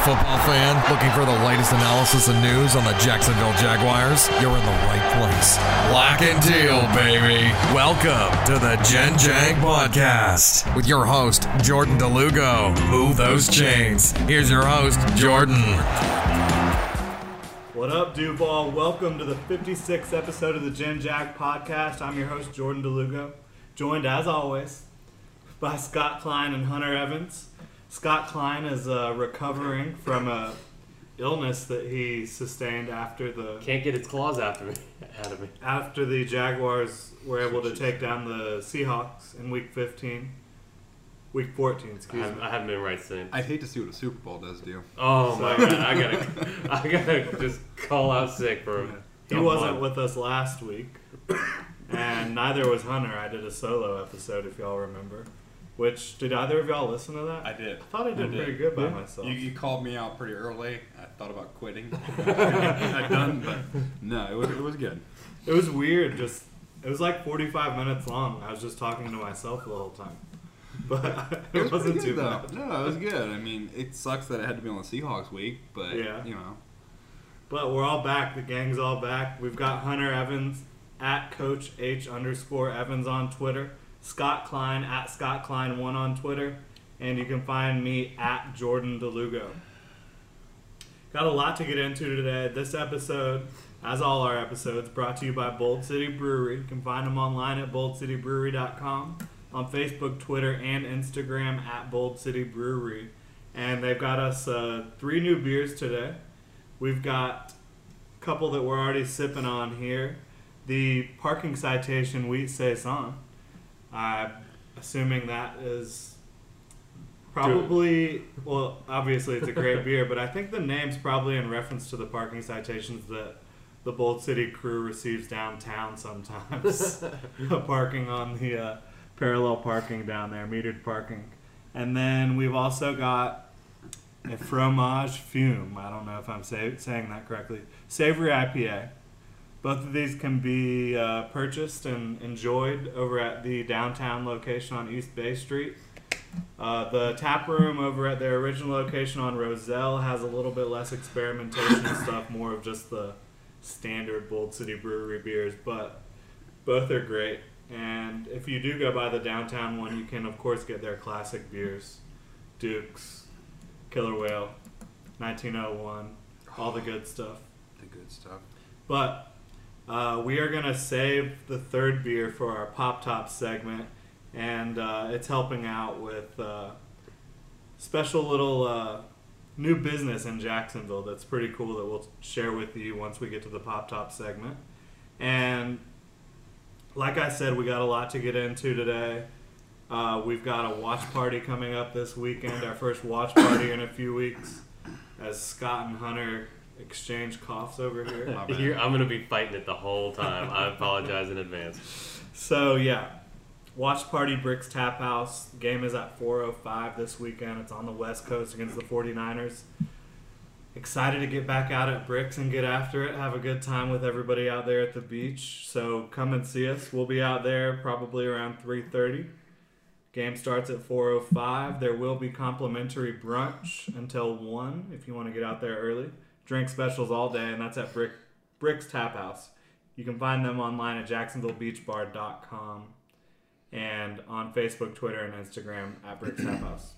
football fan looking for the latest analysis and news on the Jacksonville Jaguars? You're in the right place. Black and teal, baby. Welcome to the Gen Jag Podcast with your host, Jordan DeLugo. Move those chains. Here's your host, Jordan. What up, Duval? Welcome to the 56th episode of the Gen Jag Podcast. I'm your host, Jordan DeLugo, joined as always by Scott Klein and Hunter Evans. Scott Klein is uh, recovering from a illness that he sustained after the Can't get its claws after me, out of me. after the Jaguars were able to take down the Seahawks in Week 15, Week 14, I excuse haven't, me. I haven't been right since. I'd hate to see what a Super Bowl does to you. Oh my god, I gotta, I gotta just call out sick for him. He wasn't with us last week, and neither was Hunter. I did a solo episode, if y'all remember. Which did either of y'all listen to that? I did. I thought I did I did. pretty good by Yeah. myself. You, you called me out pretty early. I thought about quitting. I done, but no, it was, it was good. It was weird. Just it was like 45 minutes long. I was just talking to myself the whole time, but it, was wasn't pretty too good, bad. though. No, it was good. I mean, it sucks that it had to be on the Seahawks week, but Yeah. you know, But we're all back. The gang's all back. We've got Hunter Evans at Coach H underscore Evans on Twitter. Scott Klein at Scott Klein one on Twitter, and you can find me at Jordan DeLugo. Got a lot to get into today. This episode, as all our episodes, brought to you by Bold City Brewery. You can find them online at boldcitybrewery.com, on Facebook, Twitter, and Instagram at Bold City Brewery. And they've got us uh, three new beers today. We've got a couple that we're already sipping on here. The parking citation wheat saison. I'm assuming that is probably well. Obviously, it's a great beer, but I think the name's probably in reference to the parking citations that the Bold City crew receives downtown sometimes, parking on the uh, parallel parking down there, metered parking. And then we've also got a fromage fume. I don't know if I'm say, saying that correctly. Savory IPA. Both of these can be uh, purchased and enjoyed over at the downtown location on East Bay Street. Uh, the tap room over at their original location on Rosselle has a little bit less experimentation and stuff, more of just the standard Bold City Brewery beers, but both are great. And if you do go by the downtown one, you can, of course, get their classic beers Duke's, Killer Whale, 1901, all the good stuff. the good stuff. But uh, we are going to save the third beer for our Pop Top segment, and uh, it's helping out with uh, special little uh, new business in Jacksonville that's pretty cool that we'll share with you once we get to the Pop Top segment. And like I said, we got a lot to get into today. Uh, we've got a watch party coming up this weekend, our first watch party in a few weeks, as Scott and Hunter exchange coughs over here. I'm gonna be fighting it the whole time. I apologize in advance. So yeah, watch party Bricks Tap House. Game is at 4:05 this weekend. It's on the West Coast against the 49ers. Excited to get back out at Bricks and get after it. Have a good time with everybody out there at the beach. So come and see us. We'll be out there probably around 3:30. Game starts at 4:05. There will be complimentary brunch until one if you want to get out there early. Drink specials all day, and that's at Brick Bricks Tap House. You can find them online at jacksonvillebeachbar.com and on Facebook, Twitter, and Instagram at Bricks Tap House.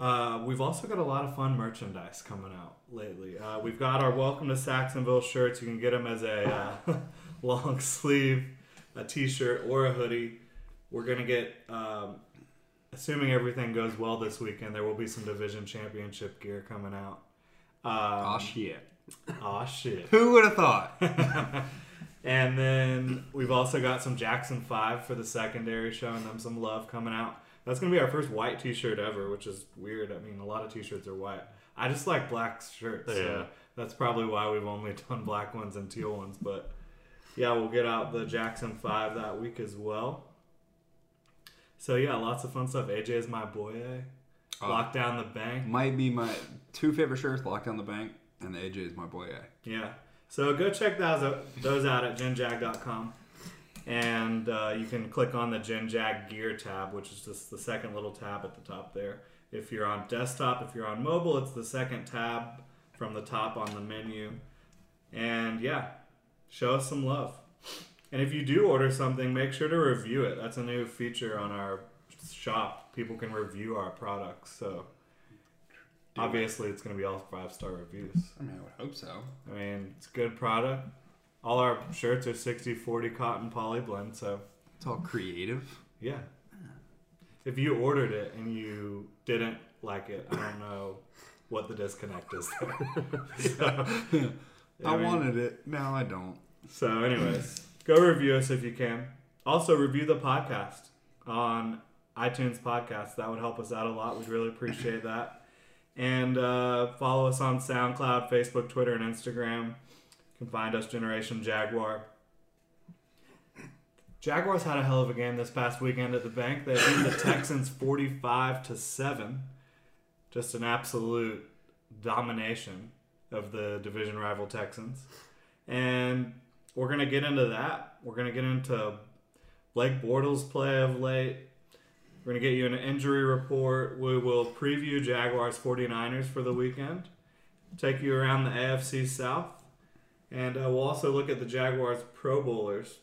Uh, we've also got a lot of fun merchandise coming out lately. Uh, we've got our Welcome to Sacksonville shirts. You can get them as a uh, long sleeve, a t shirt, or a hoodie. We're going to get, um, assuming everything goes well this weekend, there will be some division championship gear coming out. Um, Oh shit! Aw, shit. Who would have thought? And then we've also got some Jackson 5 for the secondary, showing them some love coming out. That's going to be our first white t shirt ever, which is weird. I mean, a lot of t shirts are white. I just like black shirts. Yeah. So that's probably why we've only done black ones and teal ones. But yeah, we'll get out the Jackson 5 that week as well. So yeah, lots of fun stuff. AJ is my boy. Eh? Oh. Lock down the bank. Might be my two favorite shirts: Lock Down the Bank and the AJ is my boy. A. Yeah. So go check those out, those out at genjag.com. And uh, you can click on the Gen Jag Gear tab, which is just the second little tab at the top there. If you're on desktop, if you're on mobile, it's the second tab from the top on the menu. And yeah, show us some love. And if you do order something, make sure to review it. That's a new feature on our shop. People can review our products. So obviously, it's going to be all five star reviews. I mean, I would hope so. I mean, it's a good product. All our shirts are 60 40 cotton poly blend. So It's all creative. yeah. If you ordered it and you didn't like it, I don't know what the disconnect is there. so, I, mean- wanted it. Now I don't. So, anyways, go review us if you can. Also, review the podcast on iTunes Podcast. That would help us out a lot. We'd really appreciate that. And uh, follow us on SoundCloud, Facebook, Twitter, and Instagram. You can find us Generation Jaguar. Jaguars had a hell of a game this past weekend at the bank. They beat the Texans 45 to 7. Just an absolute domination of the division rival Texans. And we're to get into that. We're to get into Blake Bortles' play of late. We're to get you an injury report. We will preview Jaguars 49ers for the weekend, take you around the AFC South, and uh, we'll also look at the Jaguars Pro Bowlers.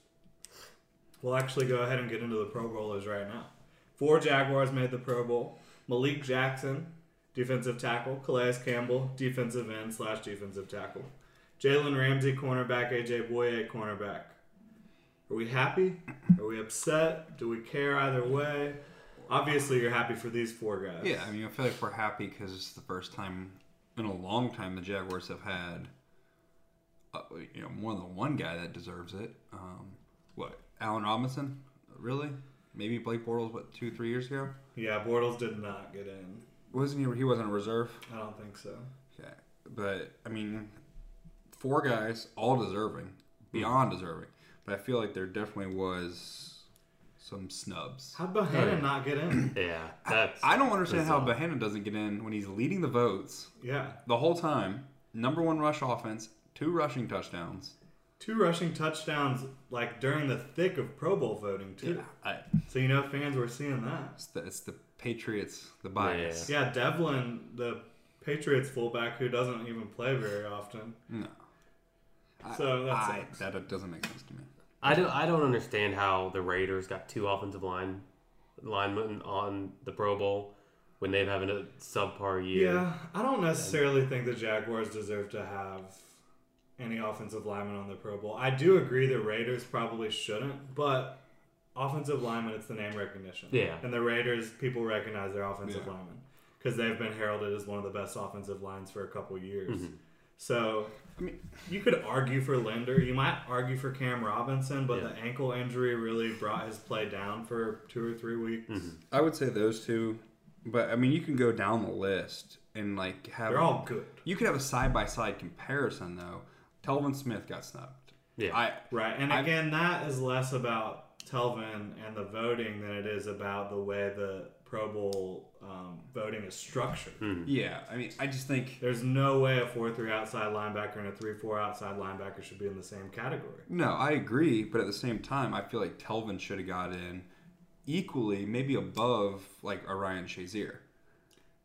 We'll actually go ahead and get into the Pro Bowlers right now. Four Jaguars made the Pro Bowl. Malik Jackson, defensive tackle. Calais Campbell, defensive end slash defensive tackle. Jalen Ramsey, cornerback. AJ Bouye, cornerback. Are we happy? Are we upset? Do we care either way? Obviously, you're happy for these four guys. Yeah, I mean, I feel like we're happy because it's the first time in a long time the Jaguars have had, uh, you know, more than one guy that deserves it. Um, what, Allen Robinson? Really? Maybe Blake Bortles? What, two, three years ago? Yeah, Bortles did not get in. Wasn't he? He wasn't a reserve. I don't think so. Okay, but I mean, four guys, all deserving, hmm. beyond deserving. But I feel like there definitely was some snubs. How'd Bohanon oh, not get in? Yeah, that's. I don't understand how bizarre. Bohanon doesn't get in when he's leading the votes Yeah. the whole time. Number one rush offense, two rushing touchdowns. Two rushing touchdowns, like during the thick of Pro Bowl voting, too. I, So, you know, fans were seeing that. it's, the, it's the Patriots, the bias. Yeah, Develin, the Patriots fullback who doesn't even play very often. No. I- So that I- sucks. that doesn't make sense to me. I don't. I don't understand how the Raiders got two offensive line linemen on the Pro Bowl when they've having a subpar year. Yeah, I don't necessarily think the Jaguars deserve to have any offensive linemen on the Pro Bowl. I do agree the Raiders probably shouldn't, but offensive lineman, it's the name recognition. Yeah. And the Raiders, people recognize their offensive Yeah. linemen because they've been heralded as one of the best offensive lines for a couple years. Mm-hmm. So, I mean, you could argue for Linder. You might argue for Cam Robinson, but Yeah. the ankle injury really brought his play down for two or three weeks. Mm-hmm. I would say those two, but I mean, you can go down the list and like have. They're all good. You could have a side by side comparison though. Telvin Smith got snubbed. Yeah. I Right, and I- again, that is less about Telvin and the voting than it is about the way the Pro Bowl um, voting is structured. yeah. I mean, I just think There's no way a four-three outside linebacker and a three-four outside linebacker should be in the same category. no, I agree, but at the same time, I feel like Telvin should have got in equally, maybe above like Orion Ryan Shazier.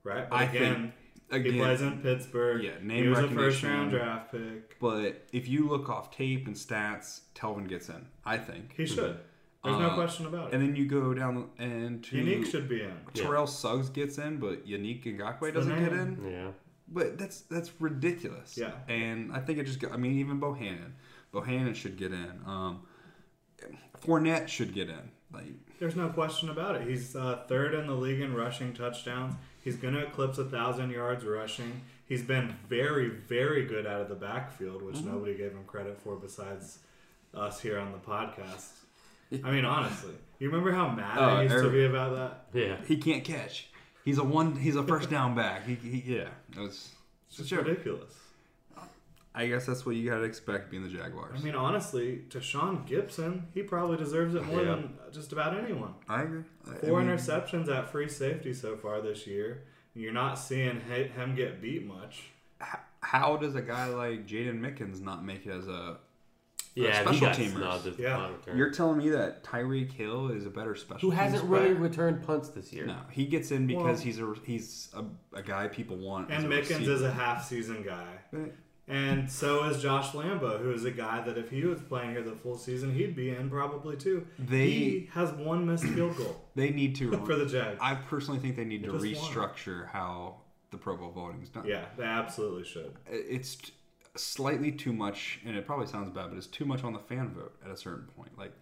Right, but I again, think he again, plays in Pittsburgh. Yeah, name he was a recognition. first-round draft pick. but if you look off tape and stats, Telvin gets in. I think. He should. There's no Uh, question about it. And then you go down and to Yannick should be in. Terrell Suggs gets in, but Yannick Ngakoue the doesn't get in. yeah. But that's that's ridiculous. Yeah. And I think it just. Go, I mean, even Bohanon, Bohanon should get in. Um, Fournette should get in. Like There's no question about it. He's uh, third in the league in rushing touchdowns. He's going to eclipse a thousand yards rushing. He's been very, very good out of the backfield, which Mm-hmm. nobody gave him credit for besides us here on the podcast. I mean, honestly, you remember how mad Oh, I used to be about that? Yeah. he can't catch. He's a one. He's a first down back. He, he yeah. It was. It's just Sure. ridiculous. I guess that's what you gotta expect being the Jaguars. I mean, honestly, Tashaun Gipson, he probably deserves it more Yeah. than just about anyone. I agree. I- I Four mean, interceptions at free safety so far this year. You're not seeing him get beat much. How does a guy like Jaydon Mickens not make it as a Yeah, special teamers. snubbed as the Yeah. punt. You're telling me that Tyreek Hill is a better special teamer. Who hasn't teams really back? returned punts this year? No, he gets in because Well- he's a he's a, a guy people want. as And a Mickens receiver. is a half season guy. But And so is Josh Lambo, who is a guy that if he was playing here the full season, he'd be in probably too. They- he has one missed field goal They need to. for the Jags. I personally think they need to Just one. restructure how the Pro Bowl voting is done. Yeah, they absolutely should. it's t- slightly too much, and it probably sounds bad, but it's too much on the fan vote at a certain point. Like,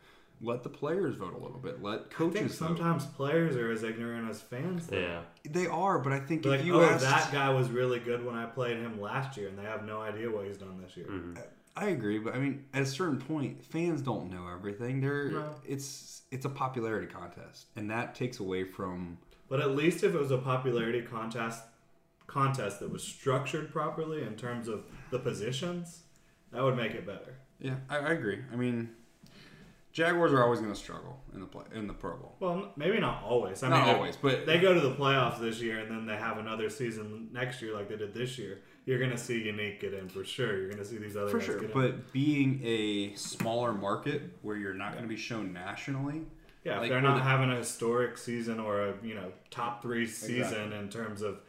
let the players vote a little bit. Let I think coaches vote. sometimes players are as ignorant as fans. though. Yeah. They are, but I think Like, if you oh, asked, that guy was really good when I played him last year, and they have no idea what he's done this year. Mm-hmm. I agree, but I mean, at a certain point, fans don't know everything. They're No. it's it's a popularity contest, and that takes away from. But at least if it was a popularity contest contest that was structured properly in terms of the positions, that would make it better. Yeah, I, I agree. I mean, Jaguars are always going to struggle in the play in the Pro Bowl. Well, maybe not always. I Not mean, always, but- they go to the playoffs this year, and then they have another season next year, like they did this year. You're gonna see Yannick get in for sure. You're gonna see these other For sure, get in. but being a smaller market where you're not going to be shown nationally, Yeah, if Like, they're not the- having a historic season or a you know top three season in terms of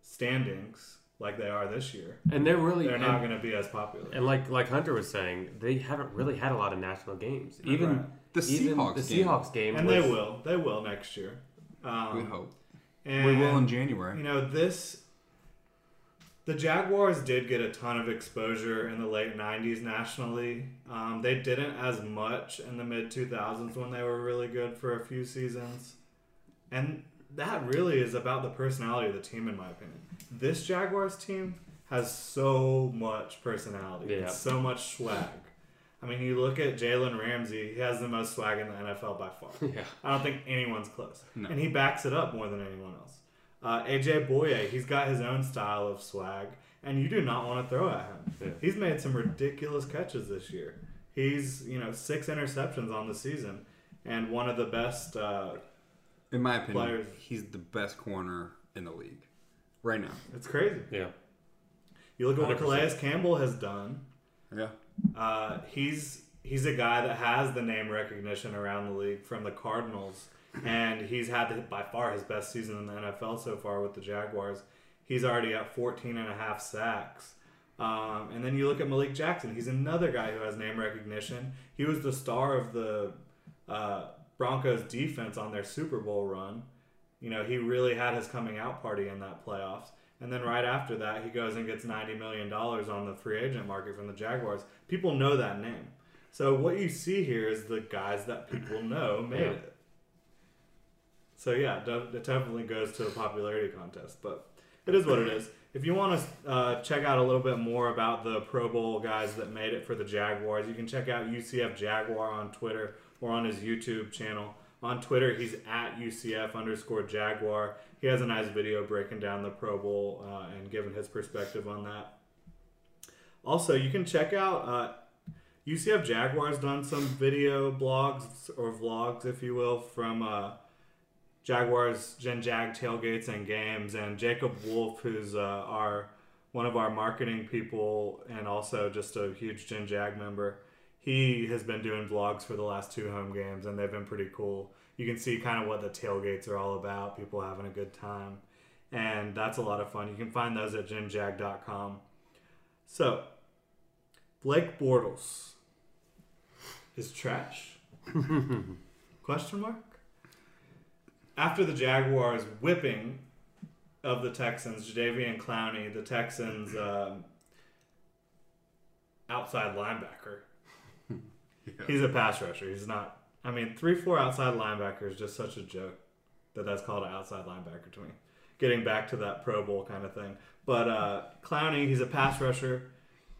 standings like they are this year, And they're really they're not going to be as popular. and like like Hunter was saying, they haven't really had a lot of national games. Even The even Seahawks the game. Seahawks game, and was, they will, they will next year. Um, we hope And, we will in January. You know this. The Jaguars did get a ton of exposure in the late '90s nationally. Um, they didn't as much in the mid 2000s when they were really good for a few seasons, and that really is about the personality of the team, in my opinion. This Jaguars team has so much personality, and so much swag. I mean, you look at Jalen Ramsey; he has the most swag in the NFL by far. Yeah. I don't think anyone's close. No. And he backs it up more than anyone else. Uh, AJ Bouye, he's got his own style of swag, and you do not want to throw at him. Yeah. He's made some ridiculous catches this year. He's, you know, six interceptions on the season, and one of the best. Uh, in my opinion, players. he's the best corner in the league right now. it's crazy. yeah. You look at what 100%. Calais Campbell has done. Yeah, Uh, he's he's a guy that has the name recognition around the league from the Cardinals, and he's had the, by far his best season in the NFL so far with the Jaguars. He's already at 14 and a half sacks. Um, and then you look at Malik Jackson. He's another guy who has name recognition. He was the star of the uh, Broncos defense on their Super Bowl run. You know, he really had his coming out party in that playoffs. And then right after that, he goes and gets $90 million on the free agent market from the Jaguars. People know that name. So what you see here is the guys that people know made Yeah. it. So yeah, it definitely goes to a popularity contest, but it is what it is. If you want to uh, check out a little bit more about the Pro Bowl guys that made it for the Jaguars, you can check out UCF Jaguar on Twitter or on his YouTube channel. On Twitter, he's at UCF underscore Jaguar. He has a nice video breaking down the Pro Bowl uh, and giving his perspective on that. Also, you can check out uh, UCF Jaguars done some video blogs or vlogs, if you will, from uh, Jaguars Gen Jag tailgates and games, and Jacob Wolf, who's uh, our one of our marketing people and also just a huge Gen Jag member. He has been doing vlogs for the last two home games, and they've been pretty cool. You can see kind of what the tailgates are all about, people having a good time, and that's a lot of fun. You can find those at genjag.com. So, Blake Bortles is trash? Question mark? After the Jaguars whipping of the Texans, Jadeveon Clowney, the Texans' um, outside linebacker. He's a pass rusher. He's not. I mean, three four outside linebacker is just such a joke that that's called an outside linebacker to me. Getting back to that Pro Bowl kind of thing, but uh, Clowney, he's a pass rusher.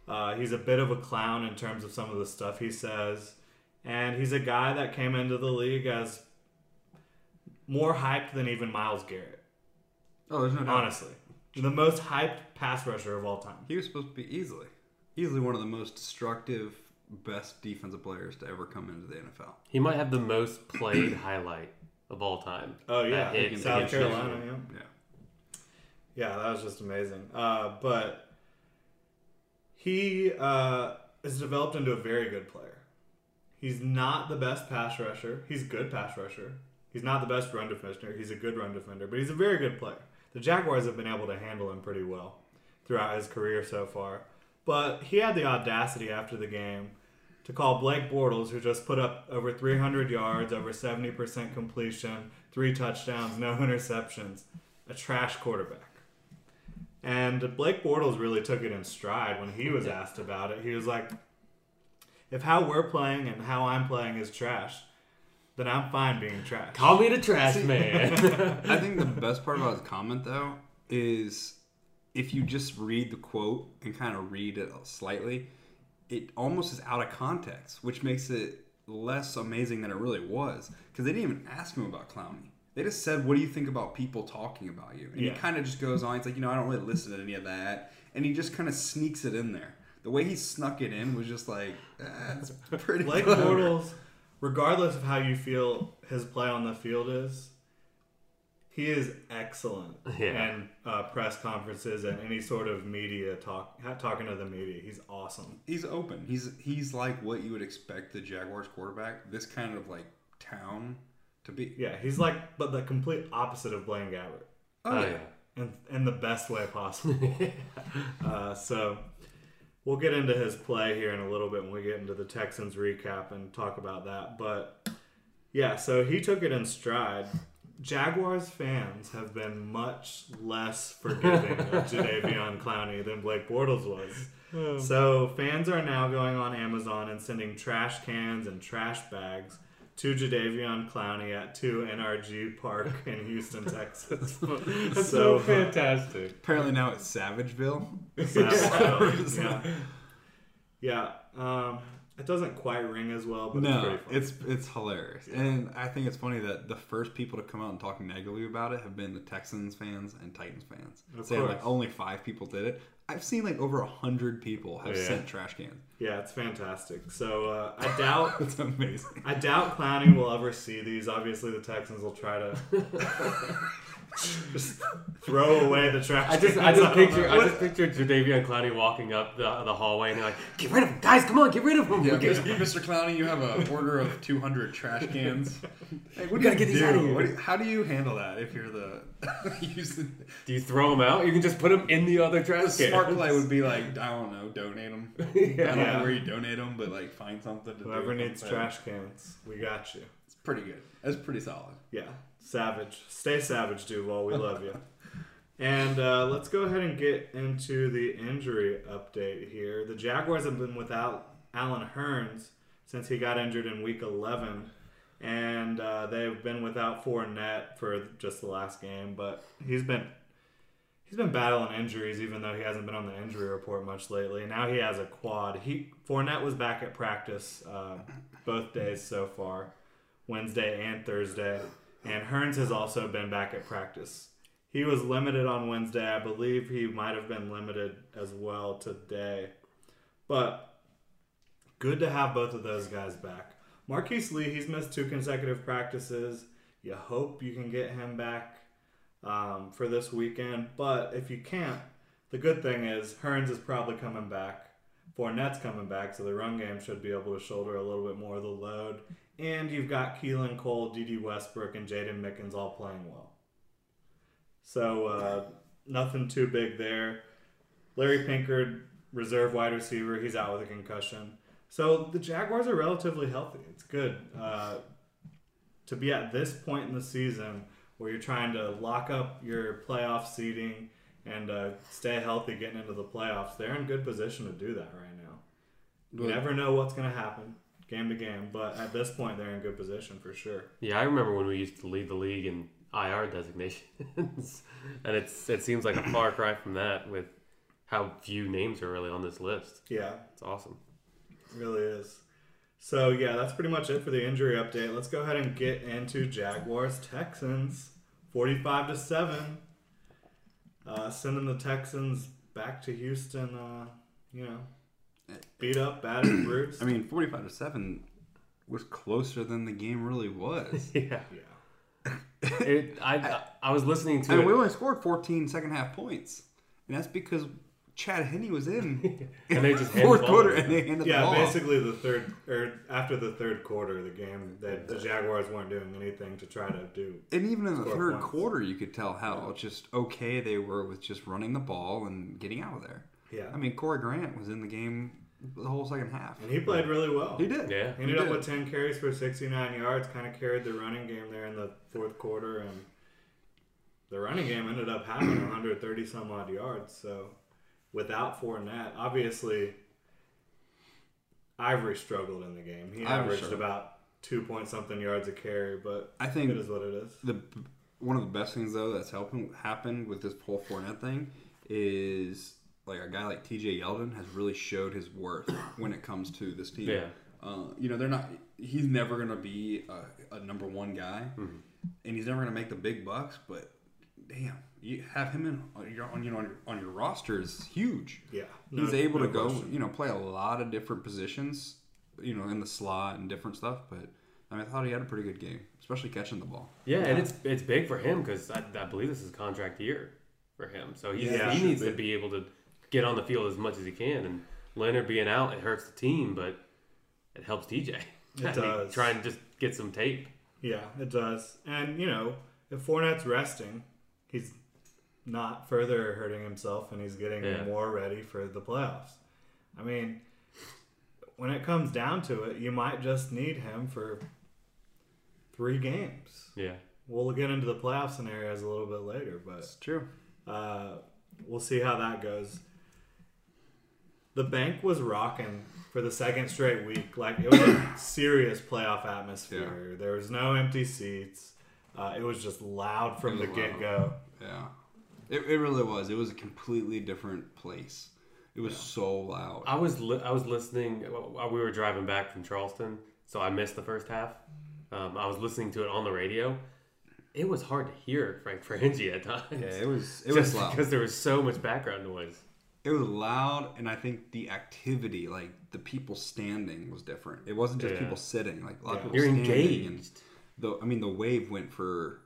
Uh, he's a bit of a clown in terms of some of the stuff he says, and he's a guy that came into the league as more hyped than even Myles Garrett. Oh, there's no doubt. Honestly, the most hyped pass rusher of all time. He was supposed to be easily, easily one of the most destructive, best defensive players to ever come into the NFL. He might have the most played highlight of all time. Oh yeah, That hit South Carolina. Yeah. Yeah. Yeah, that was just amazing. Uh, but he uh, is developed into a very good player. He's not the best pass rusher. He's a good pass rusher. He's not the best run defender. He's a good run defender, but he's a very good player. The Jaguars have been able to handle him pretty well throughout his career so far. But he had the audacity after the game to call Blake Bortles, who just put up over 300 yards, over 70% completion, three touchdowns, no interceptions, a trash quarterback. And Blake Bortles really took it in stride when he was asked about it. He was like, if how we're playing and how I'm playing is trash, then I'm fine being trash. Call me the trash man. I think the best part about his comment though is if you just read the quote and kind of read it slightly, it almost is out of context, which makes it less amazing than it really was. Because they didn't even ask him about Clowney. They just said, "What do you think about people talking about you?" And Yeah. he kind of just goes on. He's like, "You know, I don't really listen to any of that," and he just kind of sneaks it in there. The way he snuck it in was just like, that's pretty Blake clever." Bortles, regardless of how you feel his play on the field is, he is excellent Yeah. in uh, press conferences and any sort of media talk, talking to the media. He's awesome. He's open. He's he's like what you would expect the Jaguars quarterback, this kind of like town, to be. Yeah, he's like, but the complete opposite of Blaine Gabbert. oh yeah. in, in the best way possible. uh, so we'll get into his play here in a little bit when we get into the Texans recap and talk about that. But yeah, so he took it in stride. Jaguars fans have been much less forgiving of Jadeveon Clowney than Blake Bortles was. So fans are now going on Amazon and sending trash cans and trash bags to Jadeveon Clowney at 2 NRG Park in Houston, Texas. That's So, so, fantastic. Apparently now it's Savageville. yeah. Yeah. Um, it doesn't quite ring as well, but it's No, pretty fun. it's it's hilarious, and I think it's funny that the first people to come out and talk negatively about it have been the Texans fans and Titans fans, Of saying like only five people did it. I've seen like over a hundred people have Yeah. sent trash cans. yeah, it's fantastic. So uh, I doubt It's amazing. I doubt Clowney will ever see these. Obviously, the Texans will try to just throw away the trash. I just, I cans. just don't picture, know. I just picture Jadeveon Clowney walking up the, the hallway and they're like, "Get rid of him, guys! Come on, get rid of him! Yeah, We Mr. gotta- Mr. Clowney, you have a order of 200 trash cans. Hey, what We do gotta you get these do? outta here. What do you- how do you handle that if you're the using Do you throw them out? You can just put them in the other trash the can. smart play would be like I don't know, donate them. I don't Yeah. know where you donate them, but like find something to do. Whoever do. needs something. trash cans, we got you. It's pretty good. That's pretty solid. Yeah, savage. Stay savage, Duval. We love you. And uh, let's go ahead and get into the injury update here. The Jaguars have been without Allen Hurns since he got injured in Week 11, and uh, they've been without Fournette for just the last game. But he's been he's been battling injuries, even though he hasn't been on the injury report much lately. Now he has a quad. He Fournette was back at practice uh, both days so far. Wednesday and Thursday. And Hurns has also been back at practice. He was limited on Wednesday. I believe he might have been limited as well today. But good to have both of those guys back. Marquise Lee, he's missed two consecutive practices. You hope you can get him back um, for this weekend. But if you can't, the good thing is Hurns is probably coming back. Fournette's coming back, so the run game should be able to shoulder a little bit more of the load. And you've got Keelan Cole, Dede Westbrook, and Jaydon Mickens all playing well. So uh, nothing too big there. Larry Pinkard, reserve wide receiver, he's out with a concussion. So the Jaguars are relatively healthy. It's good uh, to be at this point in the season where you're trying to lock up your playoff seeding and uh, stay healthy getting into the playoffs. They're in good position to do that right now. You But- never know what's going to happen game to game, but at this point, they're in good position for sure. Yeah, I remember when we used to lead the league in IR designations, and it's it seems like a far cry from that with how few names are really on this list. Yeah, It's awesome. It really is. So yeah, that's pretty much it for the injury update. Let's go ahead and get into Jaguars Texans, forty-five to seven, uh, sending the Texans back to Houston. Uh, you know, beat up, battered brutes. I mean, 45 to 7 was closer than the game really was. Yeah, yeah, it, I, I I was listening to I mean, it. we only scored 14 second half points. And that's because Chad Henne was in And they just fourth quarter and they handed the Yeah, ball. off. basically the third or after the third quarter of the game, that the Jaguars weren't doing anything to try to do. And even in the third points. quarter, you could tell how just okay they were with just running the ball and getting out of there. Yeah, I mean, Corey Grant was in the game the whole second half. and he played really well. He did. Yeah. He ended He up with 10 carries for 69 yards, kind of carried the running game there in the fourth quarter, and the running game ended up having 130 some odd yards. So without Fournette, obviously, Ivory struggled in the game. He Ivory averaged struggled. about two point something yards a carry, but I think it is what it is. the one of the best things though that's helping happened with this whole Fournette thing is like a guy like T.J. Yeldon has really showed his worth when it comes to this team. Yeah. Uh, you know, they're not. He's never going to be a, a number one guy, Mm-hmm. and he's never going to make the big bucks. But damn, you have him in on your on you know on your, on your roster is huge. Yeah. He's no- able no to go, question. you know, play a lot of different positions, you know, in the slot and different stuff. But I, mean, I thought he had a pretty good game, especially catching the ball. Yeah, and it's it's big for him because I, I believe this is contract year for him. So he's, Yeah, he needs be. to be able to get on the field as much as he can. And Leonard being out, it hurts the team, but it helps TJ. It does. Try and just get some tape. Yeah, it does. And, you know, if Fournette's resting, he's not further hurting himself and he's getting Yeah. more ready for the playoffs. I mean, when it comes down to it, you might just need him for three games. Yeah. We'll get into the playoff scenarios a little bit later, but It's true. uh, we'll see how that goes. The bank was rocking for the second straight week. Like it was a serious playoff atmosphere. There was no empty seats. Uh, it was just loud from the get go. Yeah, it, it really was. It was a completely different place. It was so loud. I was li- I was listening while we were driving back from Charleston, so I missed the first half. Um, I was listening to it on the radio. It was hard to hear Frank Frangie at times. Yeah, it was. It just was loud. because there was so much background noise. It was loud, and I think the activity, like the people standing, was different. It wasn't just Yeah. people sitting. Like a lot of people You're standing. And engaged. The, I mean, the wave went for.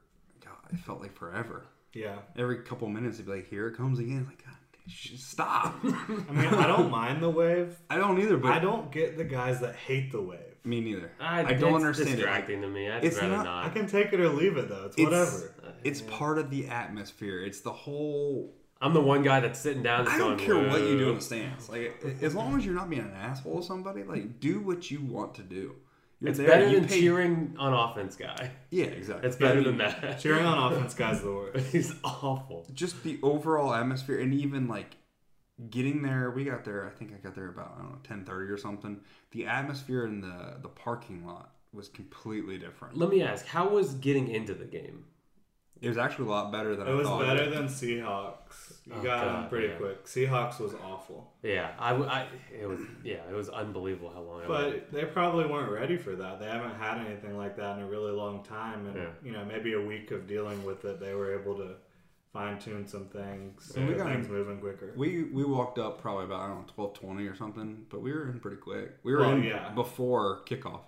God, it felt like forever. Yeah. Every couple minutes, it'd be like, "Here it comes again." Like, God, sh- stop. I mean, I don't mind the wave. I don't either, but I don't get the guys that hate the wave. me neither. I, I don't it's understand it. Like, distracting to me. I'd it's rather not- not. I can take it or leave it though. It's It's- whatever. It's part of the atmosphere. It's the whole I'm the one guy that's sitting down. Just I don't going, care what you do in the stands. Like as long as you're not being an asshole to somebody, like do what you want to do. You're It's there, better you than pay- cheering on offense guy. Yeah, exactly. It's better I than that. Cheering on offense guys the worst. He's awful. Just the overall atmosphere, and even like getting there. We got there. I think I got there about I don't know ten thirty or something. The atmosphere in the the parking lot was completely different. Let me ask, how was getting into the game? It was actually a lot better than It I was thought. better than Seahawks. You Oh, got them pretty yeah. quick. Seahawks was awful. Yeah, I, w- I- it was yeah, it was unbelievable how long. I waited. But they probably weren't ready for that. They haven't had anything like that in a really long time, and Yeah. you know maybe a week of dealing with it, they were able to fine tune some things, And we get got- things moving quicker. We we walked up probably about I don't know twelve twenty or something, but we were in pretty quick. We were Well, in yeah. before kickoff.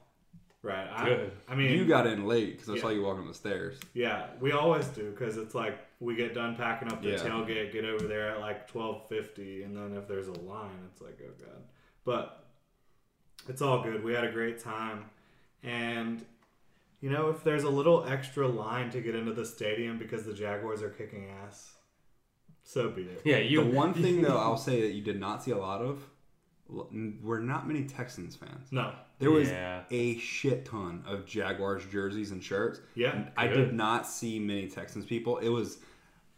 Right. I, Good. I mean, You got in late because I Yeah. saw you walking the stairs. yeah, we always do because it's like we get done packing up the Yeah. tailgate, get over there at like twelve fifty, and then if there's a line, it's like oh god. But it's all good. We had a great time, and you know if there's a little extra line to get into the stadium because the Jaguars are kicking ass, so be it. yeah, you the one thing though I'll say that you did not see a lot of l- were not many Texans fans. No, There was Yeah. a shit ton of Jaguars jerseys and shirts. yeah, I did not see many Texans people. It was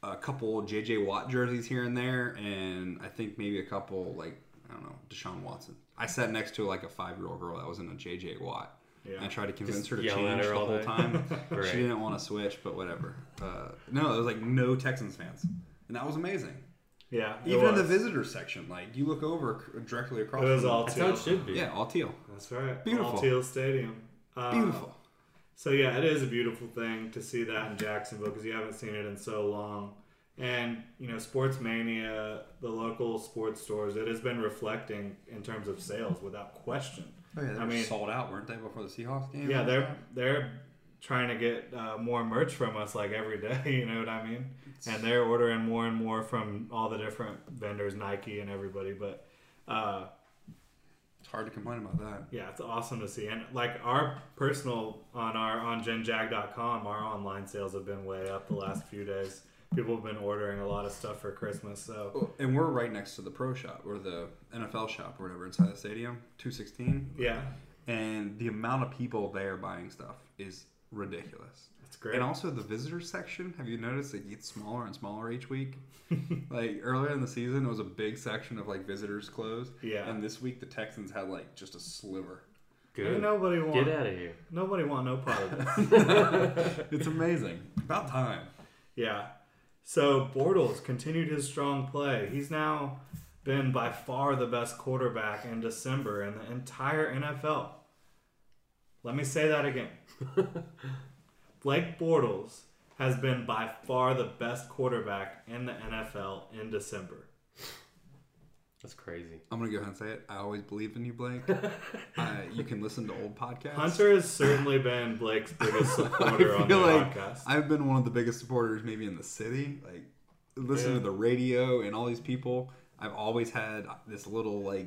a couple JJ Watt jerseys here and there, and I think maybe a couple like I don't know Deshaun Watson. I sat next to like a five year old girl that was in a JJ Watt. Yeah. I tried to convince Just her to change her the all whole day. time. Great. She didn't want to switch, but whatever. Uh, no, it was like no Texans fans, and that was amazing. yeah. it Even in the was. visitor section, like you look over directly across. it was from- all that's how teal. it should be. yeah, all teal, That's right. Beautiful. Teal stadium. Uh, beautiful. So yeah, it is a beautiful thing to see that in Jacksonville because you haven't seen it in so long. And you know, Sports Mania, the local sports stores, it has been reflecting in terms of sales without question. Oh yeah, they I were mean- sold out, weren't they, before the Seahawks game? Yeah, they're they're trying to get uh, more merch from us like every day. You know what I mean? And they're ordering more and more from all the different vendors, Nike and everybody. But uh, It's hard to complain about that. yeah, it's awesome to see. And like our personal on our on genjag.com, our online sales have been way up the last few days. People have been ordering a lot of stuff for Christmas. So Oh, And we're right next to the pro shop or the NFL shop or whatever inside the stadium, 216. yeah, And the amount of people there buying stuff is ridiculous. It's great. And also the visitor section, have you noticed it gets smaller and smaller each week? like earlier in the season, it was a big section of like visitors clothes. Yeah. And this week the Texans had like just a sliver. Good. Ain't nobody want Get out of here. nobody want no part of this. It's amazing. About time. Yeah. So Bortles continued his strong play. He's now been by far the best quarterback in December in the entire NFL. Let me say that again. Blake Bortles has been by far the best quarterback in the NFL in December. That's crazy. I'm gonna go ahead and say it. I always believed in you, Blake. uh, you can listen to old podcasts. Hunter has certainly been Blake's biggest supporter I on the feel like podcast. I've been one of the biggest supporters maybe in the city. Like listening Yeah. to the radio and all these people. I've always had this little like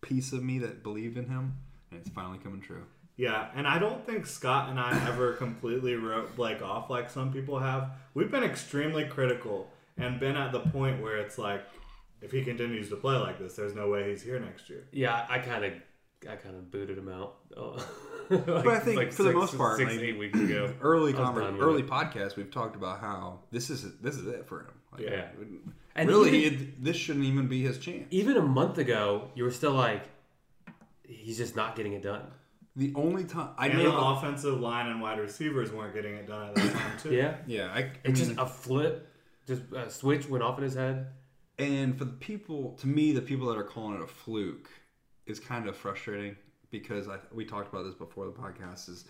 piece of me that believed in him, and it's finally coming true. Yeah, and I don't think Scott and I ever completely wrote Blake off like some people have. We've been extremely critical and been at the point where it's like, if he continues to play like this, there's no way he's here next year. Yeah, I kind of, I kind of booted him out. Like- But I think like for the most part, six like, eight weeks ago. Early I conver- early it. podcasts, we've talked about how this is this is it for him. Like, Yeah. And really, even- it, this shouldn't even be his chance. Even a month ago, you were still like, he's just not getting it done. The only time I And the know, offensive line and wide receivers weren't getting it done at that time too. Yeah, yeah, I, I it's mean, just a flip, just a switch went off in his head. And for the people, to me, the people that are calling it a fluke is kind of frustrating because I, we talked about this before the podcast. Is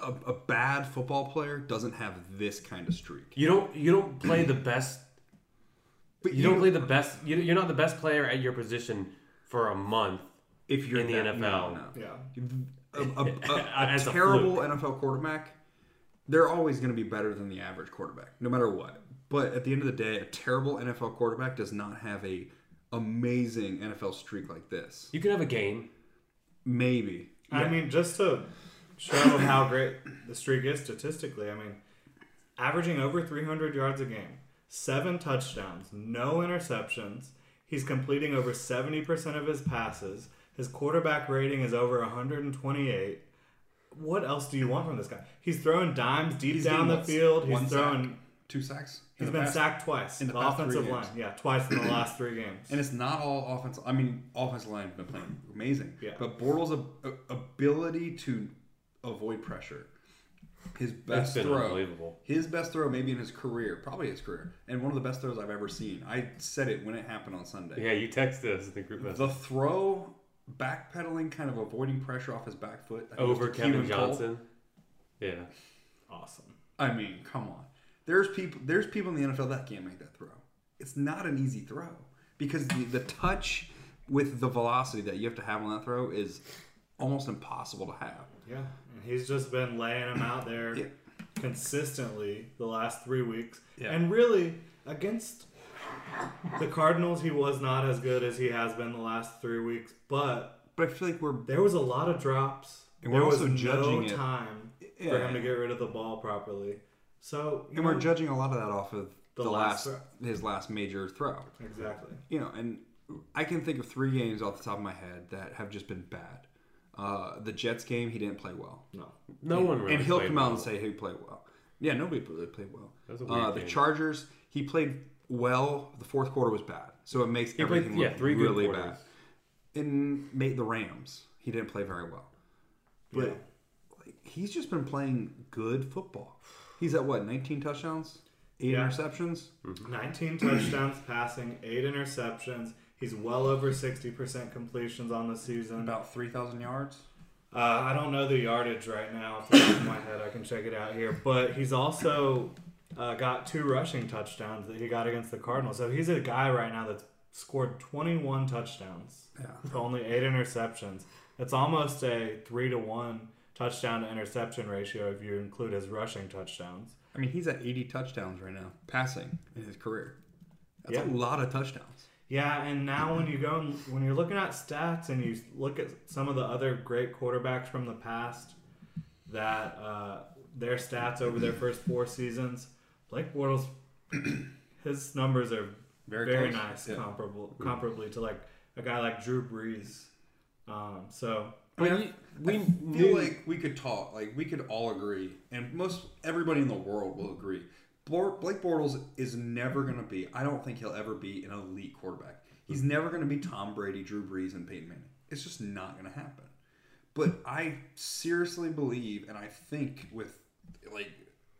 a, a bad football player doesn't have this kind of streak. You don't, you don't play the best. But You don't play the best. you- You're not the best player at your position for a month. If you're in the that- NFL. No, no. Yeah. A, a, a, a As a terrible NFL quarterback, they're always going to be better than the average quarterback, no matter what. But at the end of the day, a terrible NFL quarterback does not have a amazing NFL streak like this. You can have a game. Maybe. I mean, just to show how great the streak is statistically, I mean, averaging over 300 yards a game, seven touchdowns, no interceptions. He's completing over 70% of his passes. His quarterback rating is over 128. What else do you want from this guy? He's throwing dimes deep He's down the what, field. He's one throwing. sack? two sacks. He's been past- sacked twice. in the the past three offensive games. line, yeah, twice in the last three games. And it's not all offensive. I mean, offensive line have been playing amazing. Yeah. But Bortles' ab- a- ability to avoid pressure, his best been throw, unbelievable. his best throw maybe in his career, probably his career, and one of the best throws I've ever seen. I said it when it happened on Sunday. Yeah, you texted us in the group message. The throw, backpedaling, kind of avoiding pressure off his back foot I think it was over Kevin Keelan Cole. Johnson. Yeah, awesome. I mean, come on. There's people. There's people in the NFL that can't make that throw. It's not an easy throw because the, the touch with the velocity that you have to have on that throw is almost impossible to have. Yeah, and he's just been laying him out there Yeah. consistently the last three weeks. Yeah. And really, against the Cardinals, he was not as good as he has been the last three weeks. But But I feel like we're there was a lot of drops. And we're there also was judging no it- time for him to get rid of the ball properly. So you and we're judging a lot of that off of The the, last last, his last major throw. exactly. You know, and I can think of three games off the top of my head that have just been bad. Uh, the Jets game, he didn't play well. No, no one really. and he'll played come out well. and say he played well. Yeah, nobody really played well. That was a weird uh, the game. Chargers, he played well. The fourth quarter was bad, so it makes He everything played yeah look three really bad. And made the Rams, he didn't play very well. But Yeah. like, he's just been playing good football. He's at what, 19 touchdowns, eight Yeah. interceptions. 19 touchdowns passing, eight interceptions. He's well over 60% completions on the season. About 3,000 yards. Uh, I don't know the yardage right now off the top of my head. I can check it out here. But he's also uh, got two rushing touchdowns that he got against the Cardinals. So he's a guy right now that's scored 21 touchdowns Yeah. with only eight interceptions. It's almost a three to one touchdown to interception ratio if you include his rushing touchdowns. I mean, he's at 80 touchdowns right now, passing in his career. That's Yeah. a lot of touchdowns. Yeah, and now when you go and when you're looking at stats and you look at some of the other great quarterbacks from the past, that uh, their stats over their first four seasons, Blake Bortles, his numbers are Very very, close. nice, Yeah. comparable, comparably to like a guy like Drew Brees. Um, so I mean, you- we I feel knew- like we could talk, like we could all agree, and most everybody in the world will agree. Blake Bortles is never going to be. I don't think he'll ever be an elite quarterback. He's never going to be Tom Brady, Drew Brees, and Peyton Manning. It's just not going to happen. But I seriously believe, and I think with like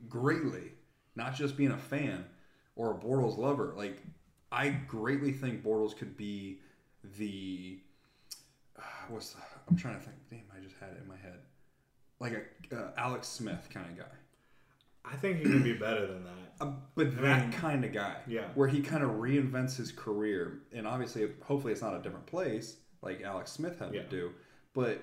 greatly, not just being a fan or a Bortles lover. Like I greatly think Bortles could be the uh, what's the, I'm trying to think. Damn, I just had it in my head. Like a uh, Alex Smith kind of guy. I think he can be better than that. Uh, but I that mean, kind of guy, yeah. where he kind of reinvents his career, and obviously, hopefully, it's not a different place like Alex Smith had Yeah. to do. But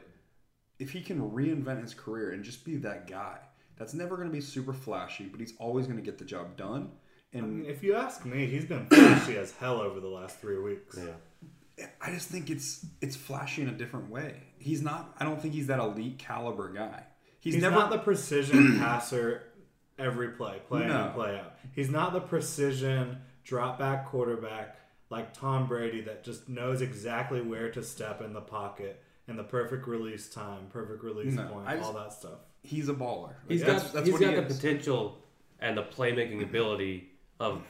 if he can reinvent his career and just be that guy, that's never going to be super flashy, but he's always going to get the job done. I And mean, if you ask me, he's been flashy as hell over the last three weeks. Yeah. I just think it's it's flashy in a different way. He's not. I don't think he's that elite caliber guy. He's, He's never not the precision passer every play, play in No. and play out. He's not the precision drop back quarterback like Tom Brady that just knows exactly where to step in the pocket and the perfect release time, perfect release No, point, just- all that stuff. He's a baller. He's Like, got he's what got he the is. potential and the playmaking ability of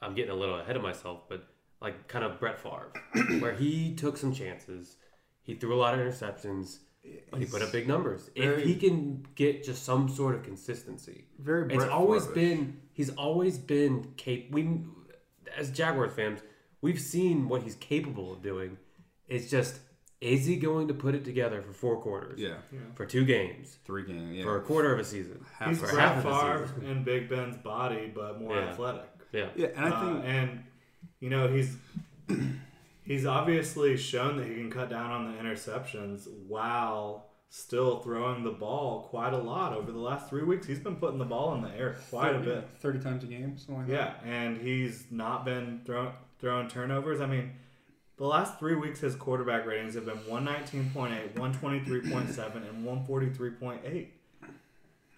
I'm getting a little ahead of myself, but like kind of Brett Favre, where he took some chances, he threw a lot of interceptions, but he put up big numbers. very- if he can get just some sort of consistency, Very it's always Favre-ish. been he's always been cap. We as Jaguars fans, we've seen what he's capable of doing. It's just is he going to put it together for four quarters? Yeah, For two games, three games. Yeah, for a quarter of a season. Half He's for Brett half of the Favre season. in Big Ben's body, but more Yeah. athletic. Yeah. yeah, and I Uh, think and you know he's he's obviously shown that he can cut down on the interceptions while still throwing the ball quite a lot over the last three weeks. He's been putting the ball in the air quite a bit. thirty times a game, something like that. Yeah, and he's not been throw, throwing turnovers. I mean, the last three weeks his quarterback ratings have been 119.8, 123.7, and 143.8.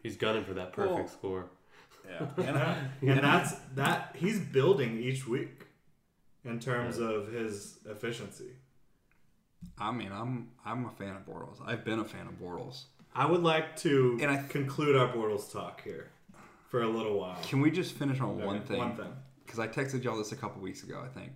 He's gunning for that perfect Well, score. Yeah, and I, and that's that he's building each week in terms of his efficiency. I mean, I'm I'm a fan of Bortles. I've been a fan of Bortles. I would like to And I- conclude our Bortles talk here for a little while. Can we just finish on one thing? One thing. Because I texted y'all this a couple weeks ago. I think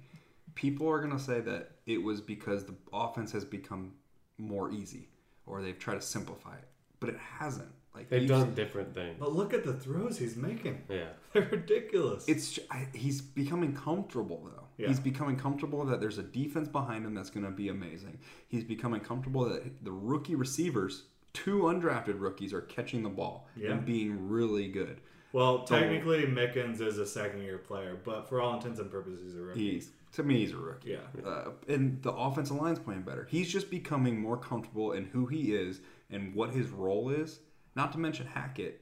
people are gonna say that it was because the offense has become more easy, or they've tried to simplify it, but it hasn't. Like They've done different things. But look at the throws he's making. Yeah. They're ridiculous. It's I, he's becoming comfortable though. Yeah. He's becoming comfortable that there's a defense behind him that's going to be amazing. He's becoming comfortable that the rookie receivers, two undrafted rookies, are catching the ball Yeah. and being really good. well, technically, Mickens is a second year player, but for all intents and purposes, he's a rookie. He's to me, he's a rookie. Yeah. Uh, and the offensive line's playing better. He's just becoming more comfortable in who he is and what his role is. Not to mention Hackett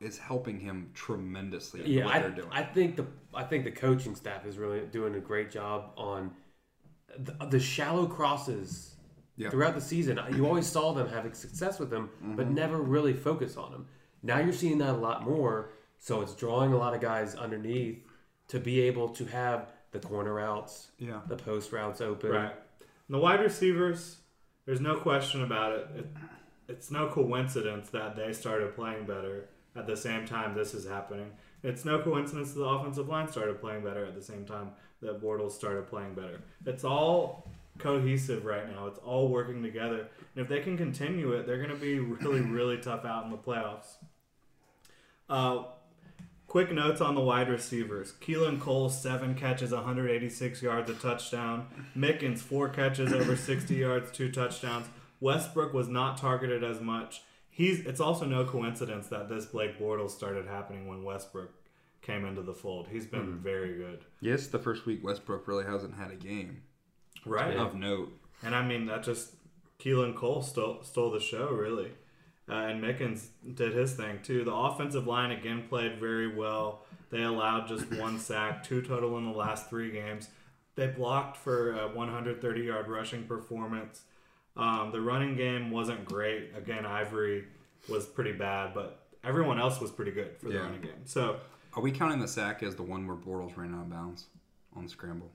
is helping him tremendously. Yeah, what I, they're doing. I think the I think the coaching staff is really doing a great job on the, the shallow crosses Yeah. throughout the season. You always saw them having success with them, but never really focus on them. Now you're seeing that a lot more, so it's drawing a lot of guys underneath to be able to have the corner routes, yeah. the post routes open. Right. And the wide receivers, there's no question about it. it. It's no coincidence that they started playing better at the same time this is happening. It's no coincidence that the offensive line started playing better at the same time that Bortles started playing better. It's all cohesive right now. It's all working together. And if they can continue it, they're going to be really, really tough out in the playoffs. Uh, Quick notes on the wide receivers. Keelan Cole, seven catches, 186 yards, a touchdown. Mickens, four catches, over 60 yards, two touchdowns. Westbrook was not targeted as much. He's. It's also no coincidence that this Blake Bortles started happening when Westbrook came into the fold. He's been mm-hmm. very good. Yes, the first week Westbrook really hasn't had a game Right. of note. And I mean, that just. Keelan Cole stole, stole the show, really. Uh, and Mickens did his thing too. The offensive line again played very well. They allowed just one sack, two total in the last three games. They blocked for a 130 yard rushing performance. Um, the running game wasn't great. Again, Ivory was pretty bad, but everyone else was pretty good for the Yeah. running game. So Are we counting the sack as the one where Bortles ran out of bounds on the scramble?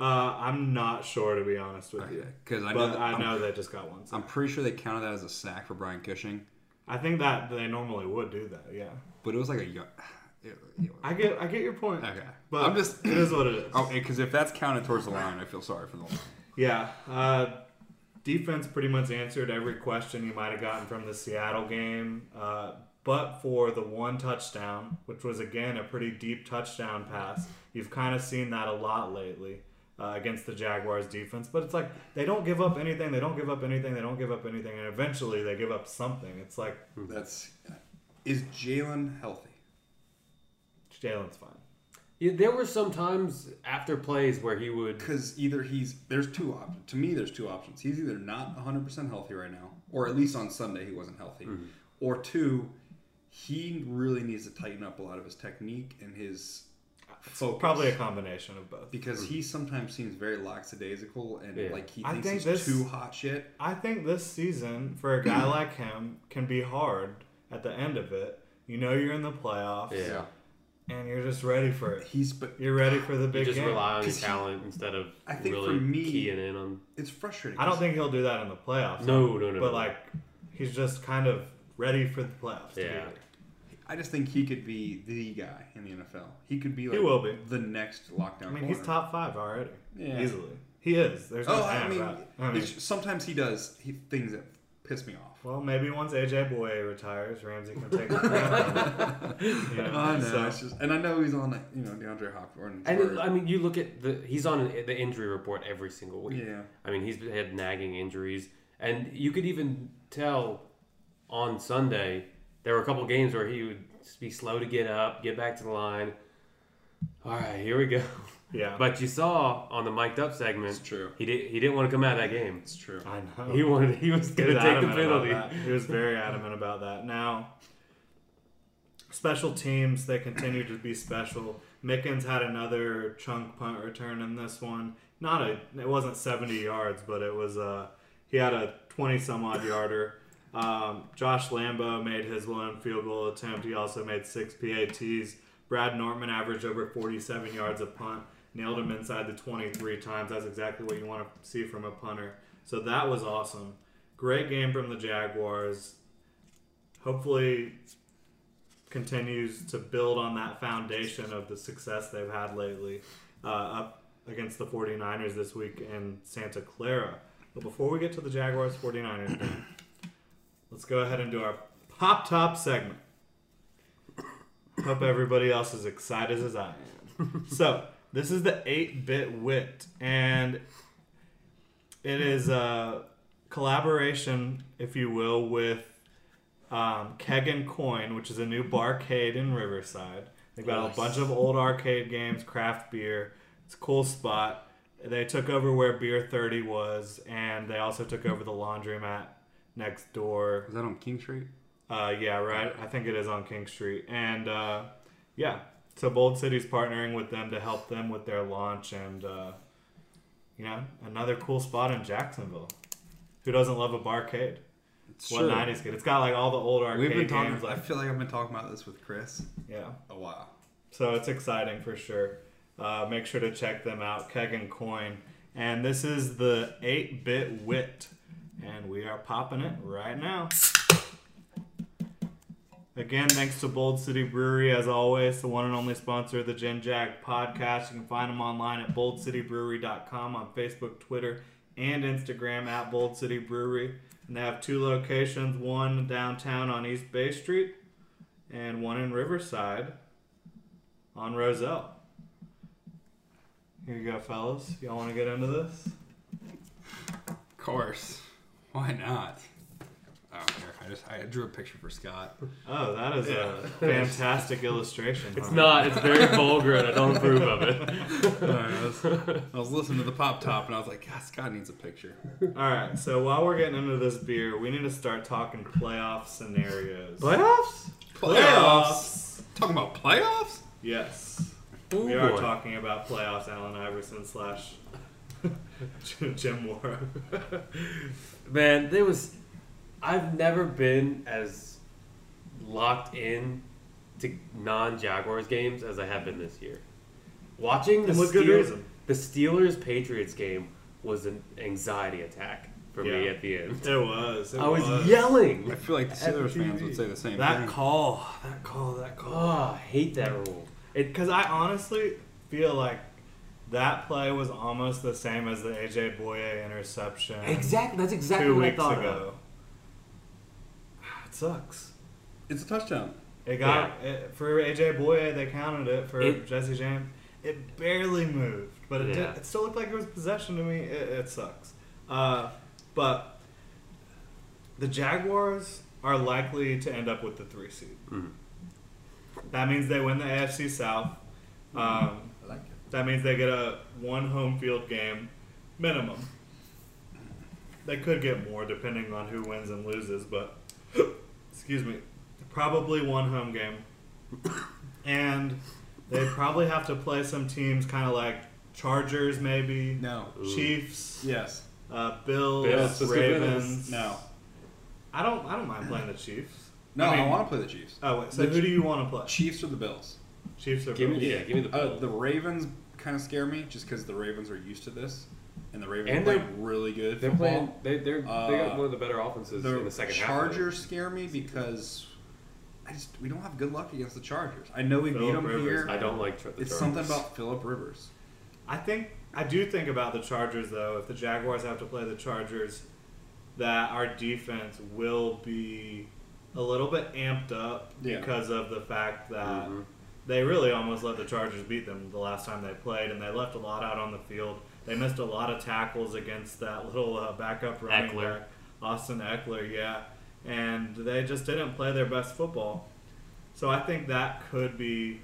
Uh, I'm not sure to be honest with you, because I but know, I I'm- know they just got one. sack. I'm pretty sure they counted that as a sack for Brian Cushing, I think that they normally would do that. Yeah, but it was like a. y- It, it, I get I get your point. okay, But I'm just. it is what it is. Oh, because if that's counted towards the line, I feel sorry for the line. Yeah. Uh, defense pretty much answered every question you might have gotten from the Seattle game, uh, but for the one touchdown, which was again a pretty deep touchdown pass. You've kind of seen that a lot lately. Uh, against the Jaguars defense, but it's like they don't give up anything. They don't give up anything. They don't give up anything, and eventually they give up something. It's like That's. Is Jalen healthy? Jalen's fine. Yeah, there were some times after plays where he would. Because either he's there's two options. To me, there's two options. He's either not 100 percent healthy right now, or at least on Sunday he wasn't healthy, or two, he really needs to tighten up a lot of his technique and his focus. Probably a combination of both. because he sometimes seems very lackadaisical and Yeah. like he I thinks think he's this- too hot shit. I think this season for a guy like him can be hard at the end of it. You know you're in the playoffs, Yeah. and you're just ready for it. He's but You're ready for the You big just game. rely on your 'Cause he- talent instead of I think really for me- keying in on. it's frustrating. I don't think he'll do that in the playoffs. No, no, no. but no. like he's just kind of ready for the playoffs. to be Yeah. Here. I just think he could be the guy in the NFL. He could be like He will be. the next lockdown. I mean, corner. he's top five already, Yeah. easily. He is. There's no Oh, I mean, about it. I mean, sometimes he does he, things that piss me off. well, maybe once AJ Bouye retires, Ramsey can take the crown. you know, I know, so- it's just, and I know he's on, like, you know, DeAndre Hopkins. And it- I mean, you look at the he's on the injury report every single week. yeah, I mean, he's had nagging injuries, and you could even tell on Sunday there were a couple games where he would just be slow to get up, get back to the line. All right, here we go. yeah, But you saw on the mic'd up segment, it's true. he did he didn't want to come out of that game. It's true. I know. He wanted he was going to take the penalty. He was very adamant about that. Now, special teams, they continue to be special. Mickens had another chunk punt return in this one. Not a, it wasn't 70 yards, but it was a, he had a 20 some odd yarder. Um, Josh Lambo made his one field goal attempt. He also made six PATs. Brad Nortman averaged over 47 yards a punt. Nailed him inside the 23 times. That's exactly what you want to see from a punter. So that was awesome. Great game from the Jaguars. Hopefully, continues to build on that foundation of the success they've had lately uh, up against the 49ers this week in Santa Clara. But before we get to the Jaguars 49ers game, let's go ahead and do our pop top segment. Hope everybody else is excited as I am. so, this is the 8 bit wit, and it is a collaboration, if you will, with um, Keg and Coin, which is a new barcade in Riverside. They've got Nice. a bunch of old arcade games, craft beer. It's a cool spot. They took over where Beer 30 was, and they also took over the laundromat next door. Is that on King Street? Uh, yeah, right. I think it is on King Street. And uh, yeah, so Bold City's partnering with them to help them with their launch, and uh, you know, another cool spot in Jacksonville. Who doesn't love a barcade? It's What '90s kid? It's got like all the old arcade We've been talking. games. I feel like I've been talking about this with Chris yeah, a while. so it's exciting for sure. Uh, make sure to check them out, Keg and Coin. And this is the 8 bit wit. And we are popping it right now. Again, thanks to Bold City Brewery, as always, the one and only sponsor of the GenJag podcast. You can find them online at boldcitybrewery.com on Facebook, Twitter, and Instagram at Bold City Brewery. And they have two locations one downtown on East Bay Street and one in Riverside on Rosselle. Here you go, fellas. Y'all want to get into this? Of course. Why not? Oh, here. I I just I drew a picture for Scott. Oh, that is a fantastic illustration. It's Hunter. not. It's very vulgar, and I don't approve of it. I, was, I was listening to the pop top, and I was like, God, Scott needs a picture. All right, so while we're getting into this beer, we need to start talking playoff scenarios. Playoffs? Playoffs. Talking about playoffs? Yes, Ooh, we are boy. talking about playoffs. Allen Iverson slash Jim Mora. Man, there was. I've never been as locked in to non-Jaguars games as I have been this year. Watching the And with good Steelers, reason. the Steelers Patriots game was an anxiety attack for me at the end. It was. It I was, yelling. I feel like the Steelers fans TV. would say the same That thing. call, that call, that Oh, call. Ah, I hate that rule. It Because I honestly feel like that play was almost the same as the AJ Bouye interception. exactly. That's exactly two what I weeks thought ago. It sucks. It's a touchdown. It got it, for AJ Bouye. They counted it for It- Jesse James. It barely moved, but it Yeah. did, it still looked like it was possession to me. It, it sucks. Uh, but the Jaguars are likely to end up with the three seed. Mhm. That means they win the AFC South. Um, I like it. That means they get a one home field game minimum. They could get more depending on who wins and loses, but excuse me, probably one home game. And they probably have to play some teams kind of like Chargers, maybe No. Ooh. Chiefs, Yes. uh, Bills, Bills, let's Ravens. No. I don't. I don't mind playing the Chiefs. No, I, mean- want to play the Chiefs. Oh wait, so The who do you want to play? Chiefs or the Bills? Chiefs or Give me, yeah, give me the Uh, the Ravens kind of scare me just because the Ravens are used to this, and the Ravens And play they're- really good They're football. playing. They they're they got Uh, one of the better offenses the in the second half. Chargers scare me because I just we don't have good luck against the Chargers. I know we beat them Rivers. here. I don't like tr- the It's Chargers. something about Philip Rivers. I think I do think about the Chargers though. If the Jaguars have to play the Chargers, that our defense will be a little bit amped up Yeah. because of the fact that Mhm. They really almost let the Chargers beat them the last time they played, and they left a lot out on the field. They missed a lot of tackles against that little uh, backup running Ekeler. back, Austin Ekeler, yeah, and they just didn't play their best football. So I think that could be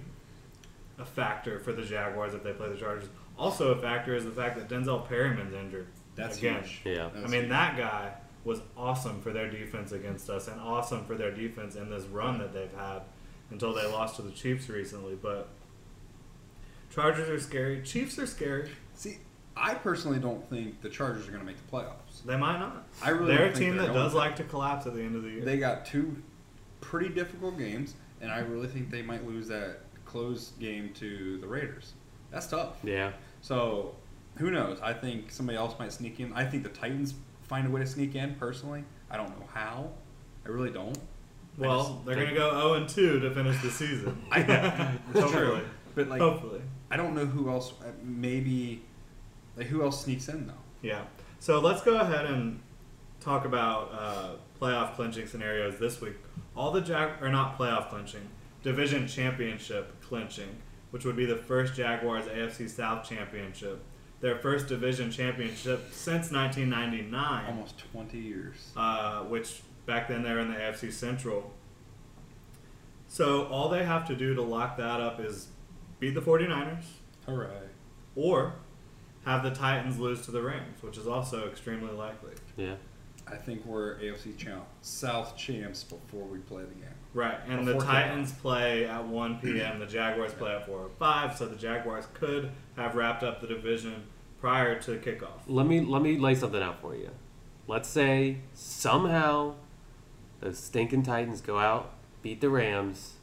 a factor for the Jaguars if they play the Chargers. Also, a factor is the fact that Denzel Perryman's injured. That's again. huge. Yeah. I mean, huge. that guy was awesome for their defense against us, and awesome for their defense in this run that they've had until they lost to the Chiefs recently. But Chargers are scary. Chiefs are scary. See, I personally don't think the Chargers are going to make the playoffs. They might not. I really they're don't a team they're that does to. like to collapse at the end of the year. They got two pretty difficult games, and I really think they might lose that close game to the Raiders. That's tough. Yeah. So, who knows? I think somebody else might sneak in. I think the Titans find a way to sneak in. Personally, I don't know how. I really don't. I well, just they're think- going to go 0 and 2 to finish the season. I that's true. Hopefully. But like, Hopefully. I don't know who else. uh, Maybe, like, who else sneaks in though? Yeah. So let's go ahead and talk about uh, playoff clinching scenarios this week. All the Jag or not playoff clinching, division championship clinching, which would be the first Jaguars AFC South championship, their first division championship since 1999, Almost twenty years. uh, which back then they were in the AFC Central. So all they have to do to lock that up is beat the 49ers Hooray! or have the Titans lose to the Rams, which is also extremely likely. Yeah. I think we're AFC champ, South champs before we play the game. Right, and the Before Titans play at 1 p.m. The Jaguars play at 4 or 5, so the Jaguars could have wrapped up the division prior to kickoff. Let me let me lay something out for you. Let's say somehow the stinking Titans go out, beat the Rams.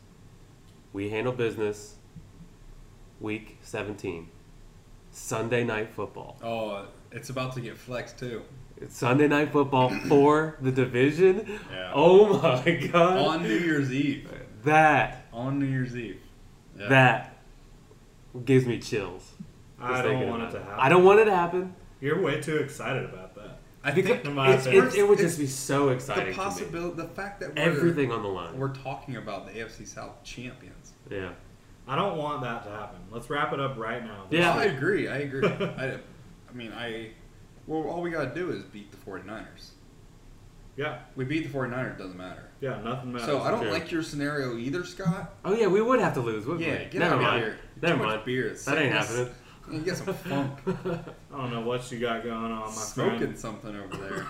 We handle business. Week 17. Sunday night football. Oh, it's about to get flexed too. It's Sunday night football for the division. Yeah. Oh my god. On New Year's Eve. that On New Year's Eve. Yeah. that gives me chills. I don't want it to happen. I don't want it to happen. You're way too excited about that. I think in my it's, it, it would It's just be so exciting. the possibility, the fact that we're, Everything on the line. we're talking about the AFC South champions. Yeah. I don't want that to happen. Let's wrap it up right now. Yeah. I agree. I agree. I, I mean, I. Well, all we gotta do is beat the 49ers. Yeah, We beat the 49ers, doesn't matter. yeah, nothing matters. So I don't True. like your scenario either, Scott. Oh yeah, we would have to lose, wouldn't Yeah, we? get Never out of mind. here. Never Too much mind. beer. It's That ain't happening. You get some funk. I don't know what you got going on, my friend. Smoking friend. something over there.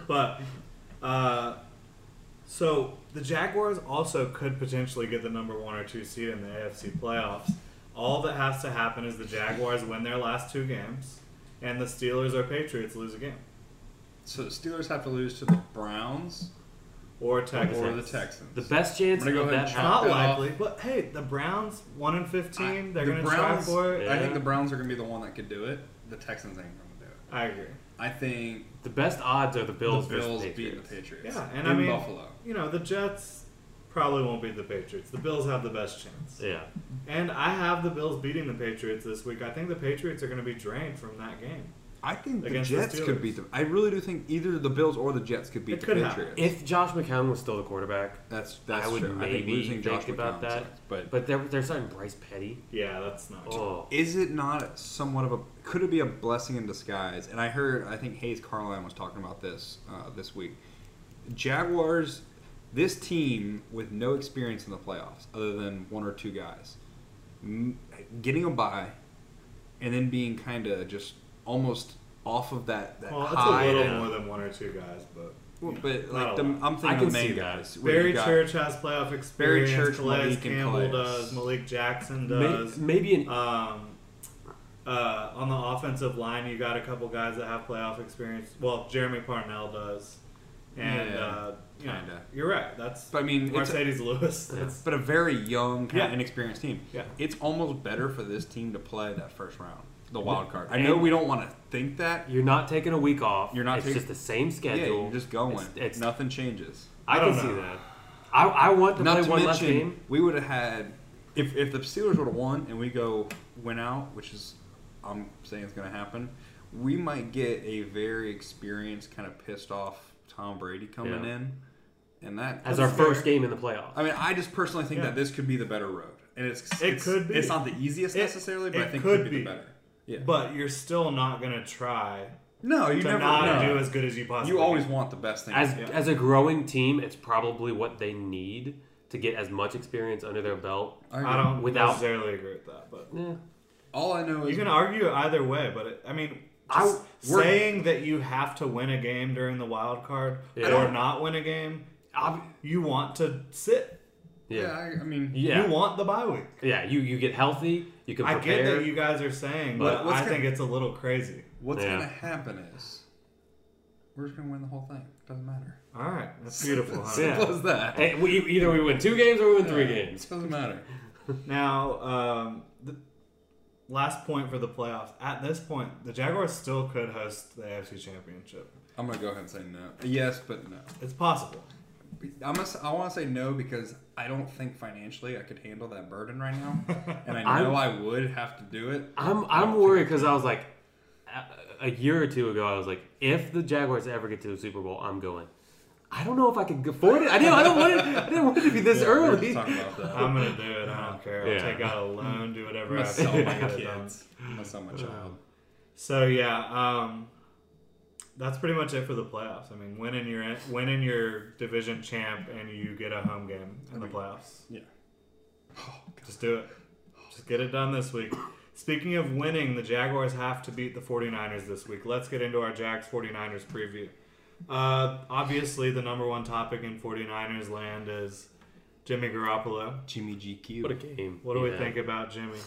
But, uh, so the Jaguars also could potentially get the number one or two seed in the AFC playoffs. All that has to happen is the Jaguars win their last two games, and the Steelers or Patriots lose a game, so the Steelers have to lose to the Browns or Texans. or the Texans. The best chance I'm gonna go of ahead that and It's not Chalk it likely, but hey, the Browns one and fifteen. They're The going to try Browns- for it. I think the Browns are going to be the one that could do it. The Texans ain't going to do it. I agree. I think the best odds are the Bills, the Bills versus beat Patriots. the Patriots. Yeah, and in I mean, Buffalo. you know, the Jets probably won't beat the Patriots. The Bills have the best chance. Yeah. And I have the Bills beating the Patriots this week. I think the Patriots are going to be drained from that game. I think the Against the Jets could beat them. I really do think either the Bills or the Jets could beat It the could happen. Patriots. If Josh McCown was still the quarterback, that's that's I would true. I think maybe losing Josh think about McCown that. sucks, but but they're they're starting Bryce Petty. Yeah, that's not. Oh, is it not somewhat of a could it be a blessing in disguise? And I heard I think Hays Carlyon was talking about this uh, this week. Jaguars, this team with no experience in the playoffs other than one or two guys, m- getting a bye, and then being kind of just almost off of that that Well, it's a little that- more than one or two guys, but Well, but Not like the. I'm thinking I can the main see that. guys. where Barry got- Church has playoff experience. Barry Church, Calais Malik, and Campbell does. Malik Jackson May- does. maybe an Um, uh, on the offensive line, you got a couple guys that have playoff experience. Well, Jermey Parnell does, and Yeah, uh, you know, kinda. you're right. That's But I mean, it's a, Marcedes Lewis. That's but a very young, kind Yeah. of inexperienced team. Yeah. It's almost better for this team to play that first round, the wild card. I And- know we don't want to think that. You're not taking a week off. You're not It's taking- just the same schedule. Yeah, schedule. you're just going. It's, it's Nothing changes. I, I can don't see that. I, I want to Not play to one less mention, game. we would have had if if the Steelers would have won and we go win out, which is I'm saying it's going to happen. We might get a very experienced, kind of pissed off Tom Brady coming Yeah. in, and that As our first game in the playoffs. I mean, I just personally think Yeah. that this could be the better road, and it's It it's, could be. It's not the easiest It- necessarily, but I think could it could be, be. the better. Yeah. but you're still not going to try no, you to never not no. do as good as you possibly. You always can. want the best thing. as Yeah. as a growing team, it's probably what they need to get as much experience under their belt. I. I don't Without- necessarily agree with that, but yeah. All I know is you can argue either way. But it, I mean, I- just we're- saying that you have to win a game during the wild card Yeah. or not win a game, ob- you want to sit. yeah. yeah, I, I mean, yeah, You want the bye week. yeah. You you get healthy. You can I get that you guys are saying, But but I gonna- think it's a little crazy. what's Yeah. gonna happen is we're just gonna win the whole thing. Doesn't matter. All right, that's beautiful. huh? Yeah. Simple as that. Hey, we, either we win two games or we win three Yeah, games. Doesn't matter. Now, um, the last point for the playoffs. At this point, the Jaguars still could host the AFC Championship. I'm gonna go ahead and say no. Yes, but no. It's possible. I'm gonna, s- I want to say no because I don't think financially I could handle that burden right now, and I know I would have to do it. I'm I'm worried because I was like, a, a year or two ago, I was like, if the Jaguars ever get to the Super Bowl, I'm going. I don't know if I could afford it. I didn't. I don't want it. I didn't want it to be this Yeah, we're early. just about that. I'm gonna do it. I don't care. I'll Yeah. take out a loan, do whatever. I'm whatever I gonna sell my get it done. kids. I'm gonna sell my child. So yeah, um, that's pretty much it for the playoffs. I mean, winning your winning your division champ and you get a home game in the playoffs. Yeah. Oh, Just do it. Just get it done this week. Speaking of winning, the Jaguars have to beat the 49ers this week. Let's get into our Jags 49ers preview. Uh, obviously, the number one topic in 49ers land is Jimmy Garoppolo. Jimmy GQ. What a game! What do we think about Jimmy?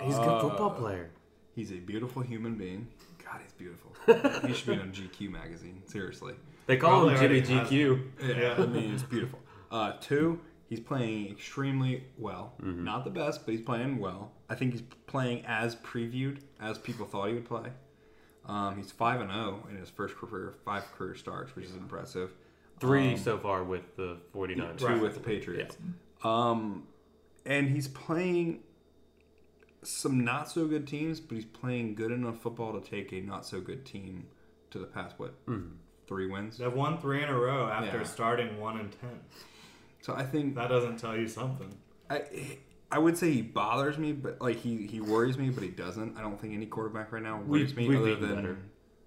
He's a good Uh, football player. He's a beautiful human being. God, he's beautiful. he should be in a GQ magazine. Seriously. They call him Jimmy GQ. Yeah. I mean, it's beautiful. Uh, two, he's playing extremely well. Mm-hmm. Not the best, but he's playing well. I think he's playing as previewed, as people thought he would play. Um, he's five and zero in his first career, five career starts, which is impressive. Three Um, so far with the 49ers. two Right. with the Patriots. Um, and he's playing some not so good teams, but he's playing good enough football to take a not so good team to the past what mm-hmm. three wins. They've won three in a row after Yeah. starting one and ten. So I think That doesn't tell you something. I I would say he bothers me, but like he he worries me, but he doesn't. I don't think any quarterback right now We've- worries me we've other than better.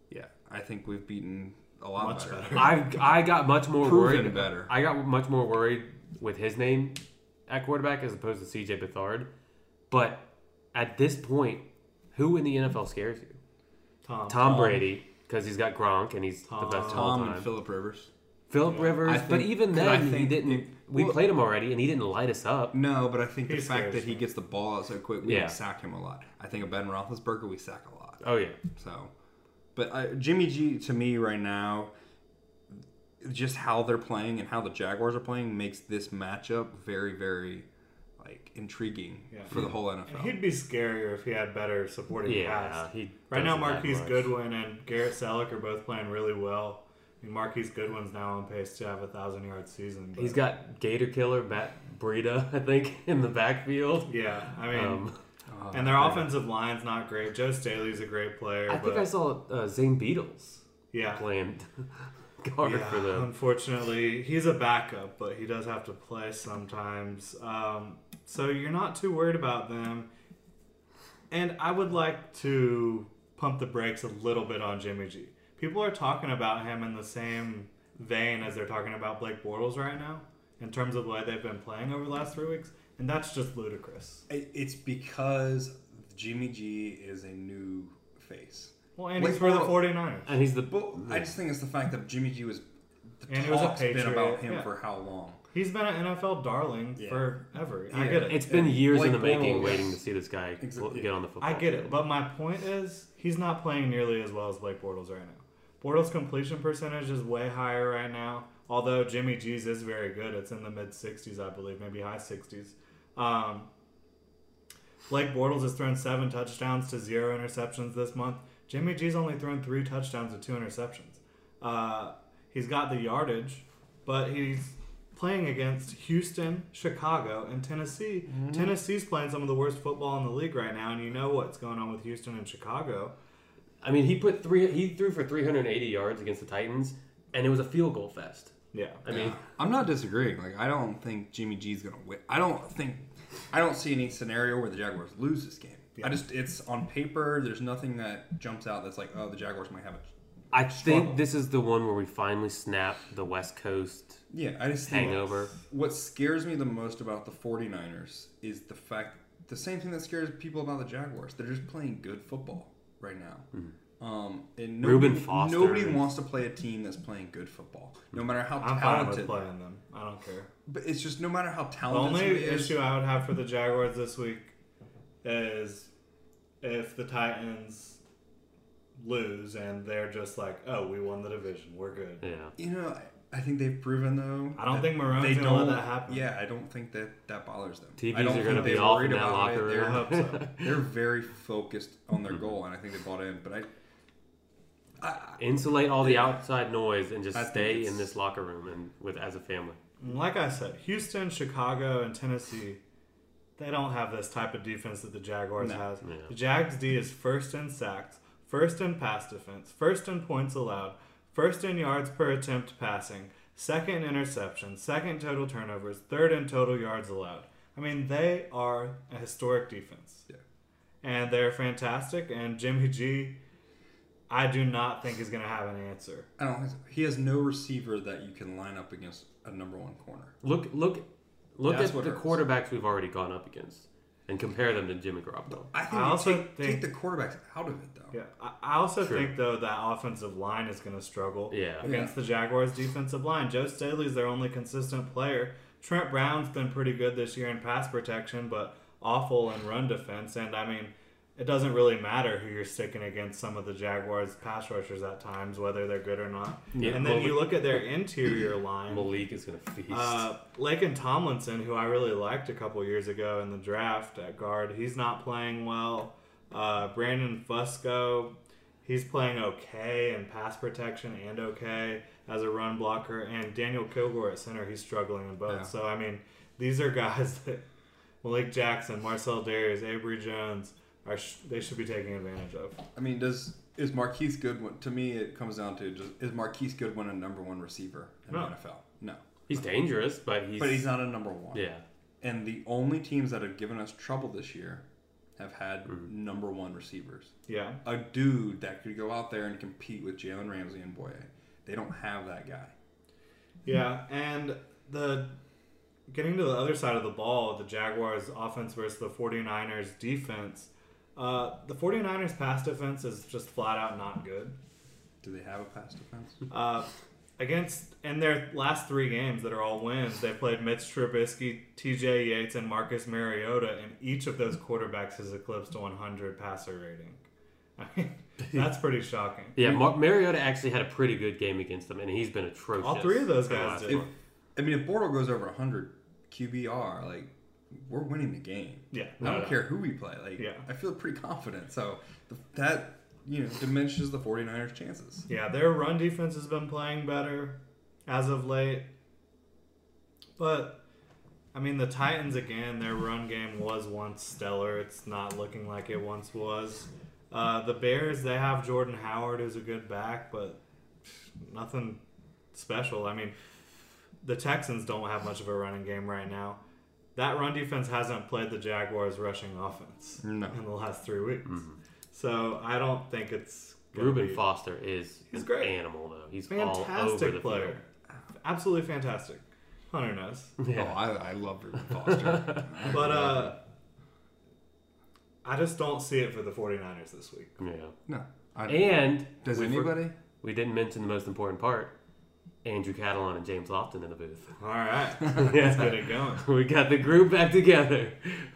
yeah. I think we've beaten a lot Much better. better. I I got much more Proven worried. better. I got much more worried with his name at quarterback as opposed to C.J. Beathard. But at this point, who in the NFL scares you? Tom. Tom Brady because he's got Gronk and he's the best of all Tom time. and Philip Rivers. Philip Rivers, I but think- even 'cause I then he think didn't. it- we well- played him already, and he didn't light us up. No, but I think He the fact scares that he me. gets the ball out so quick, we Yeah. sack him a lot. I think of Ben Roethlisberger, we sack a lot. Oh yeah, So, but I, Jimmy G to me right now, just how they're playing and how the Jaguars are playing makes this matchup very, very like intriguing Yeah. for the whole And NFL. he'd be scarier if he had better supporting yeah. cast. He Right now, doesn't Marquise. Goodwin and Garrett Celek are both playing really well. I mean, Marquise Goodwin's now on pace to have a thousand yard season. but- He's got Gator Killer Matt Breida, I think, in the backfield. yeah. I mean, Um, Oh, and their offensive line's not great. Joe Staley's a great player. I think I saw uh, Zane Beadles yeah. playing guard Yeah, for them. unfortunately, he's a backup, but he does have to play sometimes. Um, so you're not too worried about them. And I would like to pump the brakes a little bit on Jimmy G. People are talking about him in the same vein as they're talking about Blake Bortles right now, in terms of the way they've been playing over the last three weeks, and that's just ludicrous. It's because Jimmy G is a new face. Well, and Blake he's for the Bortles- 49ers. And he's the. But I just think it's the fact that Jimmy G was. The And he was a talk's been about him yeah. for how long? He's been an NFL darling Yeah. forever. I get it. It's been And years in Blake the making, Bortles- waiting to see this guy Exactly. get on the football. I get it, but my point is he's not playing nearly as well as Blake Bortles right now. Bortles' completion percentage is way higher right now, although Jimmy G's is very good. It's in the mid 60s, I believe, maybe high 60s. Um, Blake Bortles has thrown seven touchdowns to zero interceptions this month. Jimmy G's only thrown three touchdowns to two interceptions. Uh, he's got the yardage, but he's playing against Houston, Chicago, and Tennessee. Tennessee's playing some of the worst football in the league right now, and you know what's going on with Houston and Chicago. I mean, he put three. He threw for 380 yards against the Titans, and it was a field goal fest. Yeah. I mean, Yeah. I'm not disagreeing. Like I don't think Jimmy G's gonna win. I don't think I don't see any scenario where the Jaguars lose this game. Yeah. I just it's on paper. There's nothing that jumps out that's like oh the Jaguars might have it. I think this is the one where we finally snap the West Coast Yeah, I just think hangover. what scares me the most about the 49ers is the fact the same thing that scares people about the Jaguars. They're just playing good football right now. Um, and nobody, Reuben Foster. nobody wants to play a team that's playing good football, no matter how talented. I'm fine with talented. playing them. I don't care. But it's just no matter how talented. The only somebody is. issue I would have for the Jaguars this week is if the Titans lose and they're just like, oh, we won the division, we're good. Yeah. You know, I- I think they've proven though. I don't think Marrone's they gonna let don't- that happen. Yeah, I don't think that that bothers them. TVs I don't are gonna think be they're off in that locker it. They're, I so. they're very focused on their mm-hmm. goal, and I think they bought in. But I, I Insulate all the outside noise and just I stay in this locker room and with as a family. Like I said, Houston, Chicago, and Tennessee, they don't have this type of defense that the Jaguars No. has. Yeah. The Jags D is first in sacks, first in pass defense, first in points allowed, first in yards per attempt passing, second in interceptions, second total turnovers, third in total yards allowed. I mean, they are a historic defense. Yeah. And they're fantastic. And Jimmy G, I do not think is going to have an answer. I don't think so. He has no receiver that you can line up against a number one corner. Look, look, look That's at what the hurts. quarterbacks we've already gone up against and compare them to Jimmy Garoppolo. I think I you also take, think- take the quarterbacks out of it though. Yeah, I, I also True. think though that offensive line is going to struggle Yeah. against the Jaguars' defensive line. Joe Staley's their only consistent player. Trent Brown's been pretty good this year in pass protection, but awful in run defense. And I mean, it doesn't really matter who you're sticking against some of the Jaguars' pass rushers at times, whether they're good or not. Yeah, and then Malik- you look at their interior line. Malik is going to feast. Uh, Laken Tomlinson, who I really liked a couple years ago in the draft at guard, he's not playing well. Uh, Brandon Fusco, he's playing okay in pass protection and okay as a run blocker. And Daniel Kilgore at center, he's struggling in both. Yeah. So, I mean, these are guys that Malik Jackson, Marcell Dareus, Abry Jones, are sh- they should be taking advantage of. I mean, does is Marquise Goodwin? To me, it comes down to just is Marquise Goodwin a number one receiver in No. the NFL? No, he's dangerous, but he's but he's not a number one. yeah. And the only teams that have given us trouble this year have had Mm-hmm. number one receivers. Yeah. A dude that could go out there and compete with Jalen Ramsey and Bouye. They don't have that guy. Yeah, and the getting to the other side of the ball, the Jaguars offense versus the 49ers defense. Uh, the 49ers pass defense is just flat out not good. Do they have a pass defense? Uh, against in their last three games that are all wins, they played Mitch Trubisky, T.J. Yates, and Marcus Mariota, and each of those quarterbacks has eclipsed a 100 passer rating. I mean, that's pretty shocking. Yeah, Mar- Mariota actually had a pretty good game against them, and he's been atrocious. All three of those guys did. If. I mean, if Bortle goes over 100 QBR, like we're winning the game. Yeah, I don't doubt. care who we play. Like, Yeah. I feel pretty confident. So the, that you know diminishes the 49ers' chances. Yeah, their run defense has been playing better as of late. But I mean, the Titans again, their run game was once stellar. It's not looking like it once was. Uh, the Bears, they have Jordan Howard, who's a good back, but nothing special. I mean, the Texans don't have much of a running game right now. That run defense hasn't played the Jaguars' rushing offense No. in the last three weeks. So I don't think it's gonna Reuben be- Foster is He's an great. animal, though. He's all over fantastic the player. field. Absolutely fantastic. Hunter knows. Yeah. Oh, I, I love Reuben Foster. But uh I just don't see it for the 49ers this week. yeah. him. no. I, And does we for- anybody? we didn't mention the most important part: Andrew Catalon and James Lofton in the booth. All right. Let's get it going. we got the group back together.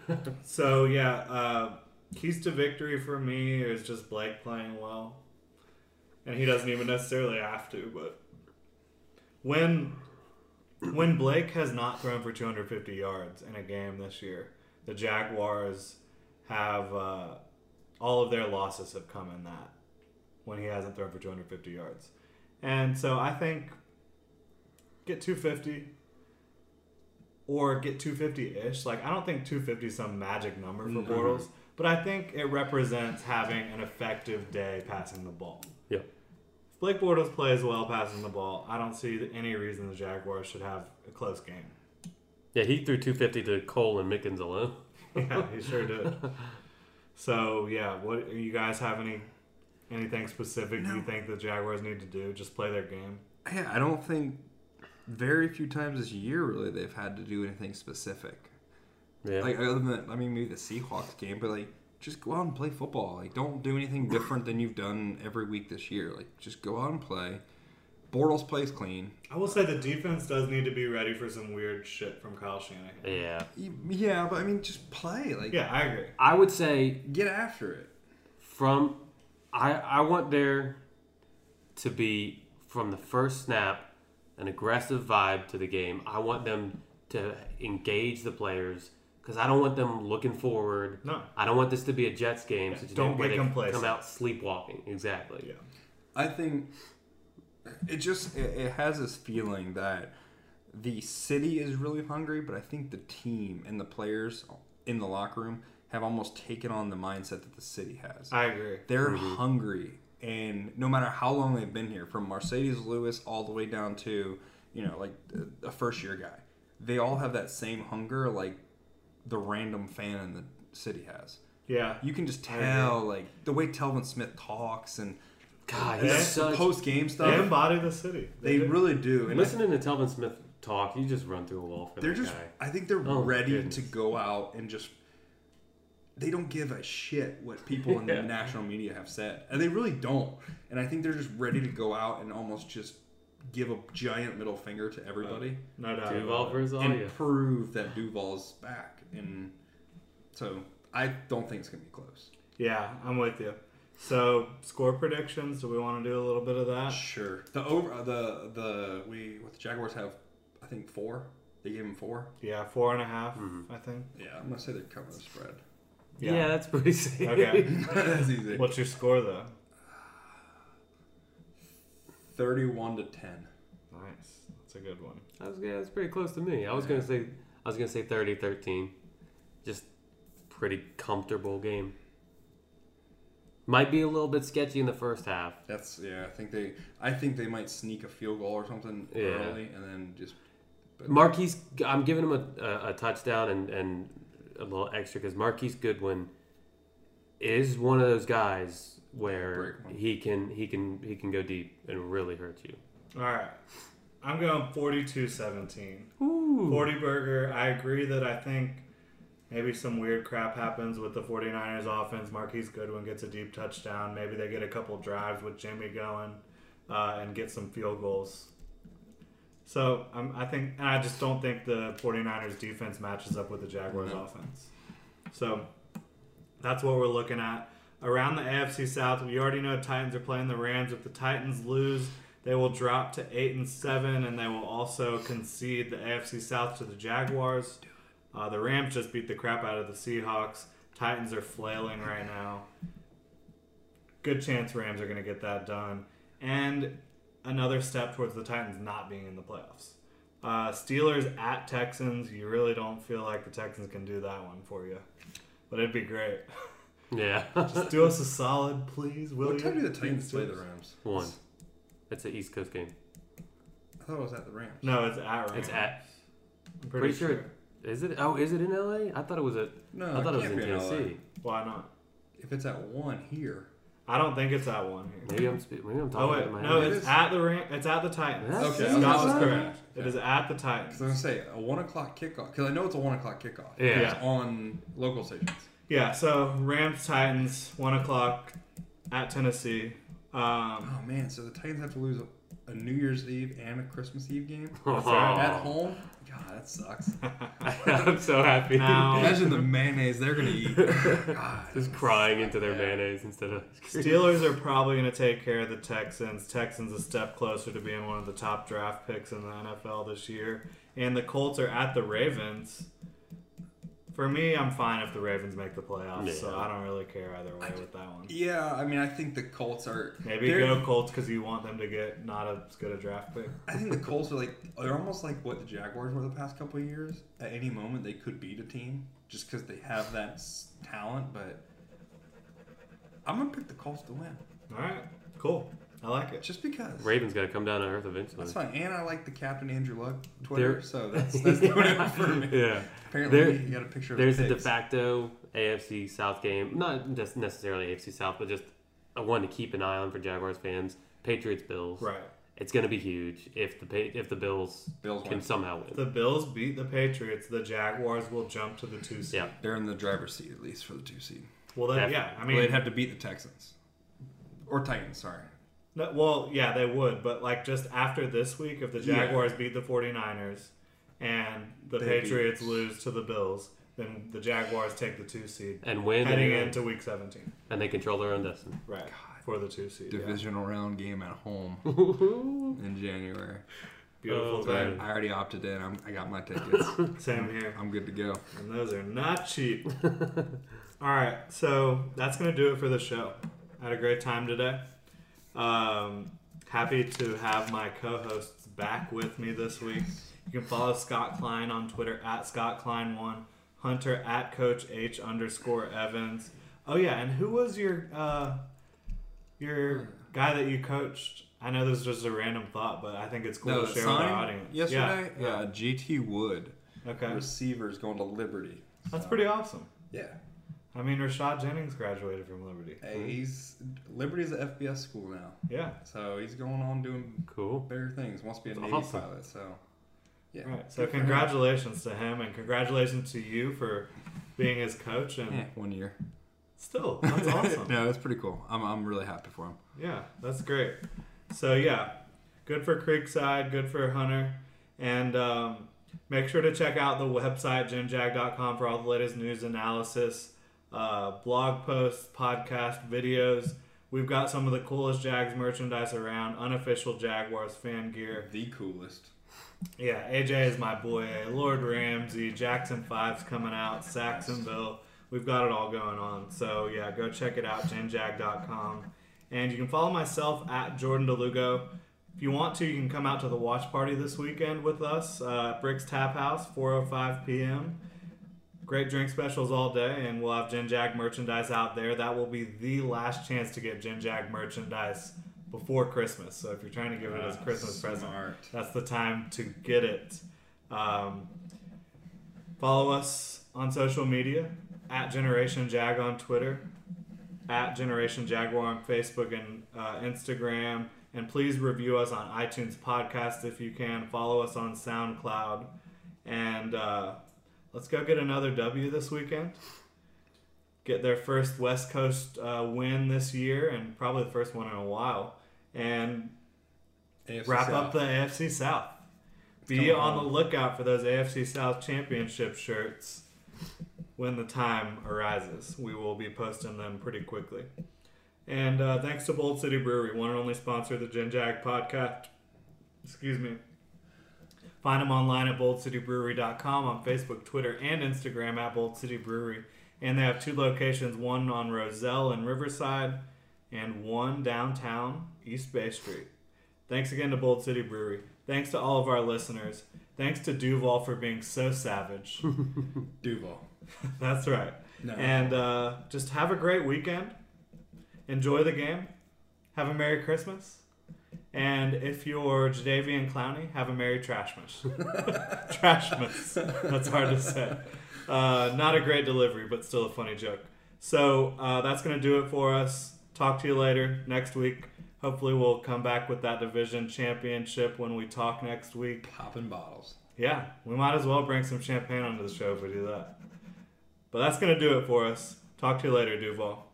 So, yeah, uh, keys to victory for me is just Blake playing well. And he doesn't even necessarily have to, but when when Blake has not thrown for 250 yards in a game this year, the Jaguars have uh, all of their losses have come in that when he hasn't thrown for 250 yards. And so I think get 250 or get 250-ish. Like I don't think 250 is some magic number for No. Bortles, but I think it represents having an effective day passing the ball. Yeah. If Blake Bortles plays well passing the ball, I don't see any reason the Jaguars should have a close game. Yeah, he threw 250 to Cole and Mickens alone. Yeah, he sure did. So yeah, what are you guys have any anything specific you think the Jaguars need to do? Just play their game. Yeah, I don't think very few times this year really they've had to do anything specific. Yeah. Like other than I mean maybe the Seahawks game, but like just go out and play football. Like don't do anything different than you've done every week this year. Like just go out and play. Bortles plays clean. I will say the defense does need to be ready for some weird shit from Kyle Shanahan. yeah. Yeah, but I mean just play. Like Yeah, I agree. I would say get after it. from I I want there to be from the first snap an aggressive vibe to the game. I want them to engage the players because I don't want them looking forward. No. I don't want this to be a Jets game. Yeah, such a don't game where get they. Come out sleepwalking. Exactly. Yeah. I think it just it, it has this feeling that the city is really hungry, but I think the team and the players in the locker room have almost taken on the mindset that the city has. I agree. They're mm-hmm. hungry, and no matter how long they've been here, from Marcedes Lewis all the way down to you know like a- a first year guy, they all have that same hunger like the random fan in the city has. Yeah. You can just tell like the way Telvin Smith talks and God, Yeah. he's such. post game stuff. They stuff. embody the city. They do. really do. And Listening to Telvin Smith talk, you just run through a wall for they're that just. guy. I think they're Oh, ready goodness. to go out and just. They don't give a shit what people in Yeah. the national media have said, and they really don't. And I think they're just ready to go out and almost just give a giant middle finger to everybody no doubt. Duval about it. versus and Alia. prove that Duval's back. And so I don't think it's gonna be close. Yeah, I'm with you. So score predictions. Do we want to do a little bit of that? Sure. The over uh, the the we what the Jaguars have, I think four. They gave him four. Yeah, four and a half, Mm-hmm. I think. Yeah, I'm gonna say they're covering the spread. Yeah. that's pretty safe. Okay. That's easy. What's your score though? Thirty-one to ten. Nice. That's a good one. That was, yeah, that's pretty close to me. I was gonna say I was gonna say 30-13. Just pretty comfortable game. Might be a little bit sketchy in the first half. That's yeah. I think they. I think they might sneak a field goal or something Yeah. early, and then just. But Marquise, I'm giving him a, a, a touchdown and, and a little extra because Marquise Goodwin is one of those guys where he can he can he can go deep and really hurt you. All right. I'm going 42 17. 40 burger. I agree that I think maybe some weird crap happens with the 49ers offense. Marquise Goodwin gets a deep touchdown. Maybe they get a couple drives with Jimmy going uh, and get some field goals. So um, I think, and I just don't think the 49ers defense matches up with the Jaguars No. offense. So that's what we're looking at. Around the AFC South, we already know Titans are playing the Rams. If the Titans lose, they will drop to eight and seven, and they will also concede the AFC South to the Jaguars. Uh, the Rams just beat the crap out of the Seahawks. Titans are flailing right now. Good chance Rams are going to get that done, and another step towards the Titans not being in the playoffs. Uh, Steelers at Texans. You really don't feel like the Texans can do that one for you, but it'd be great. Yeah. Just do us a solid, please, will What you? time do the Titans Please play the Rams? One. It's an East Coast game. I thought it was at the Rams. No, it's at Rams. It's at. I'm pretty, Pretty, sure. Is it? Oh, is it in LA? I thought it was at. No, I thought it was can't in be LA. Tennessee. Why not? If it's at one here, I don't think it's at one here. Maybe I'm. spe- Maybe I'm talking Oh out wait, of my no, head. it's at the Ram- It's at the Titans. That's- Okay, see, I Scott was gonna say- correct. It is at the Titans. because I'm gonna say a one o'clock kickoff. Because I know it's a one o'clock kickoff. Yeah. It's on local stations. Yeah, so Rams Titans one o'clock at Tennessee. Um, Oh man, so the Titans have to lose a, a New Year's Eve and a Christmas Eve game at home. God, that sucks. I'm so happy. Now- Imagine the mayonnaise they're gonna eat. God, Just crying into their Yeah. mayonnaise instead of. Steelers are probably going to take care of the Texans. Texans a step closer to being one of the top draft picks in the NFL this year, and the Colts are at the Ravens. For me, I'm fine if the Ravens make the playoffs, so I don't really care either way with that one. Yeah, I mean, I think the Colts are Maybe they're- go Colts because you want them to get not as good a draft pick. I think the Colts are like they're almost like what the Jaguars were the past couple of years. At any moment, they could beat a team just because they have that talent. But I'm gonna pick the Colts to win, All right, cool. I like it. just because. Ravens got to come down to earth eventually. That's fine, and I like the captain Andrew Luck Twitter, There- so that's that's doing it for me. yeah. Apparently, There- you got a picture of There's the a de facto AFC South game, not just necessarily AFC South, but just a one to keep an eye on for Jaguars fans. Patriots Bills. Right. It's going to be huge if the Pa- if the Bills, Bills can win. somehow win. If the Bills beat the Patriots, the Jaguars will jump to the two seed. yeah. They're in the driver's seat at least for the two seed. Well, then, Def- yeah. I I mean, mean, they'd have to beat the Texans or Titans. Sorry. No, well, yeah, they would, but like just after this week, if the Yeah. Jaguars beat the 49ers and the They Patriots beat- lose to the Bills, then the Jaguars take the two seed And win. heading and, into week 17. and they control their own destiny. Right. For the two seed. yeah. Divisional round game at home in January. Beautiful Oh, thing. I already opted in. I'm, I got my tickets. Same here. I'm good to go. And those are not cheap. All right, so that's going to do it for the show. I had a great time today. Um, happy to have my co hosts back with me this week. You can follow Scott Klein on Twitter at Scott Klein1, Hunter at Coach H underscore Evans. Oh, yeah, and who was your uh, your guy that you coached? I know this is just a random thought, but I think it's cool No, to share with our audience. yesterday. Yeah, Uh, GT Wood. Okay. receivers going to Liberty. That's So, pretty awesome. Yeah, I mean, Rashad Jennings graduated from Liberty. hey, he's Liberty's an FBS school now, Yeah. so he's going on doing Cool. bigger things. Wants to be a That's Navy awesome. pilot. So, yeah. Right. So good for him. congratulations to him, and congratulations to you for being his coach. And Yeah, one year. still, that's awesome. no, that's pretty cool. I'm, I'm really happy for him. Yeah, that's great. So yeah, good for Creekside, good for Hunter, and um, make sure to check out the website genjag.com for all the latest news analysis, uh, blog posts, podcast videos. We've got some of the coolest Jags merchandise around, unofficial Jaguars fan gear. The coolest. Yeah, AJ is my boy. Lord Ramsey, Jackson 5's coming out, Sacksonville. We've got it all going on. So, yeah, go check it out, genjag.com. And you can follow myself at Jordan DeLugo. If you want to, you can come out to the watch party this weekend with us uh, Bricks Tap House, 4.05 p.m. Great drink specials all day, and we'll have Gen Jag merchandise out there. That will be the last chance to get Gen Jag merchandise before Christmas. So if you're trying to give it as a Christmas present, that's the time to get it. Um, follow us on social media at Generation Jag on Twitter, at Generation Jaguar on Facebook and uh, Instagram, And please review us on iTunes Podcast if you can. Follow us on SoundCloud. And uh, let's go get another W this weekend. Get their first West Coast uh, win this year, and probably the first one in a while. And AFC wrap South. up the AFC South. Be on the lookout for those AFC South championship shirts when the time arises. We will be posting them pretty quickly. And uh, thanks to Bold City Brewery, one and only sponsor of the Gen Jag podcast. Excuse me. Find them online at boldcitybrewery.com on Facebook, Twitter, and Instagram at Bold City Brewery. And they have two locations one on Rosselle and Riverside, and one downtown East Bay Street. Thanks again to Bold City Brewery. Thanks to all of our listeners. Thanks to Duval for being so savage. Duval. That's right. No. And uh, just have a great weekend. Enjoy the game. Have a Merry Christmas. And if you're Jadeveon Clowney, have a Merry Trashmas. Trashmas. That's hard to say. Uh, not a great delivery, but still a funny joke. So uh, that's going to do it for us. Talk to you later next week. Hopefully, we'll come back with that division championship when we talk next week. Popping bottles. Yeah, we might as well bring some champagne onto the show if we do that. But that's going to do it for us. Talk to you later, Duval.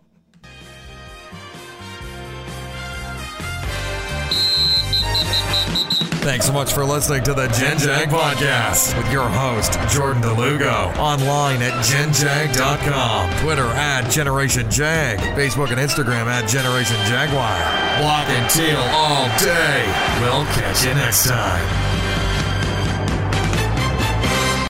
Thanks so much for listening to the Gen Jag Podcast with your host, Jordan DeLugo. Online at genjag.com, Twitter at Generation Jag, Facebook and Instagram at Generation Jaguar. Block and teal all day. We'll catch you next time.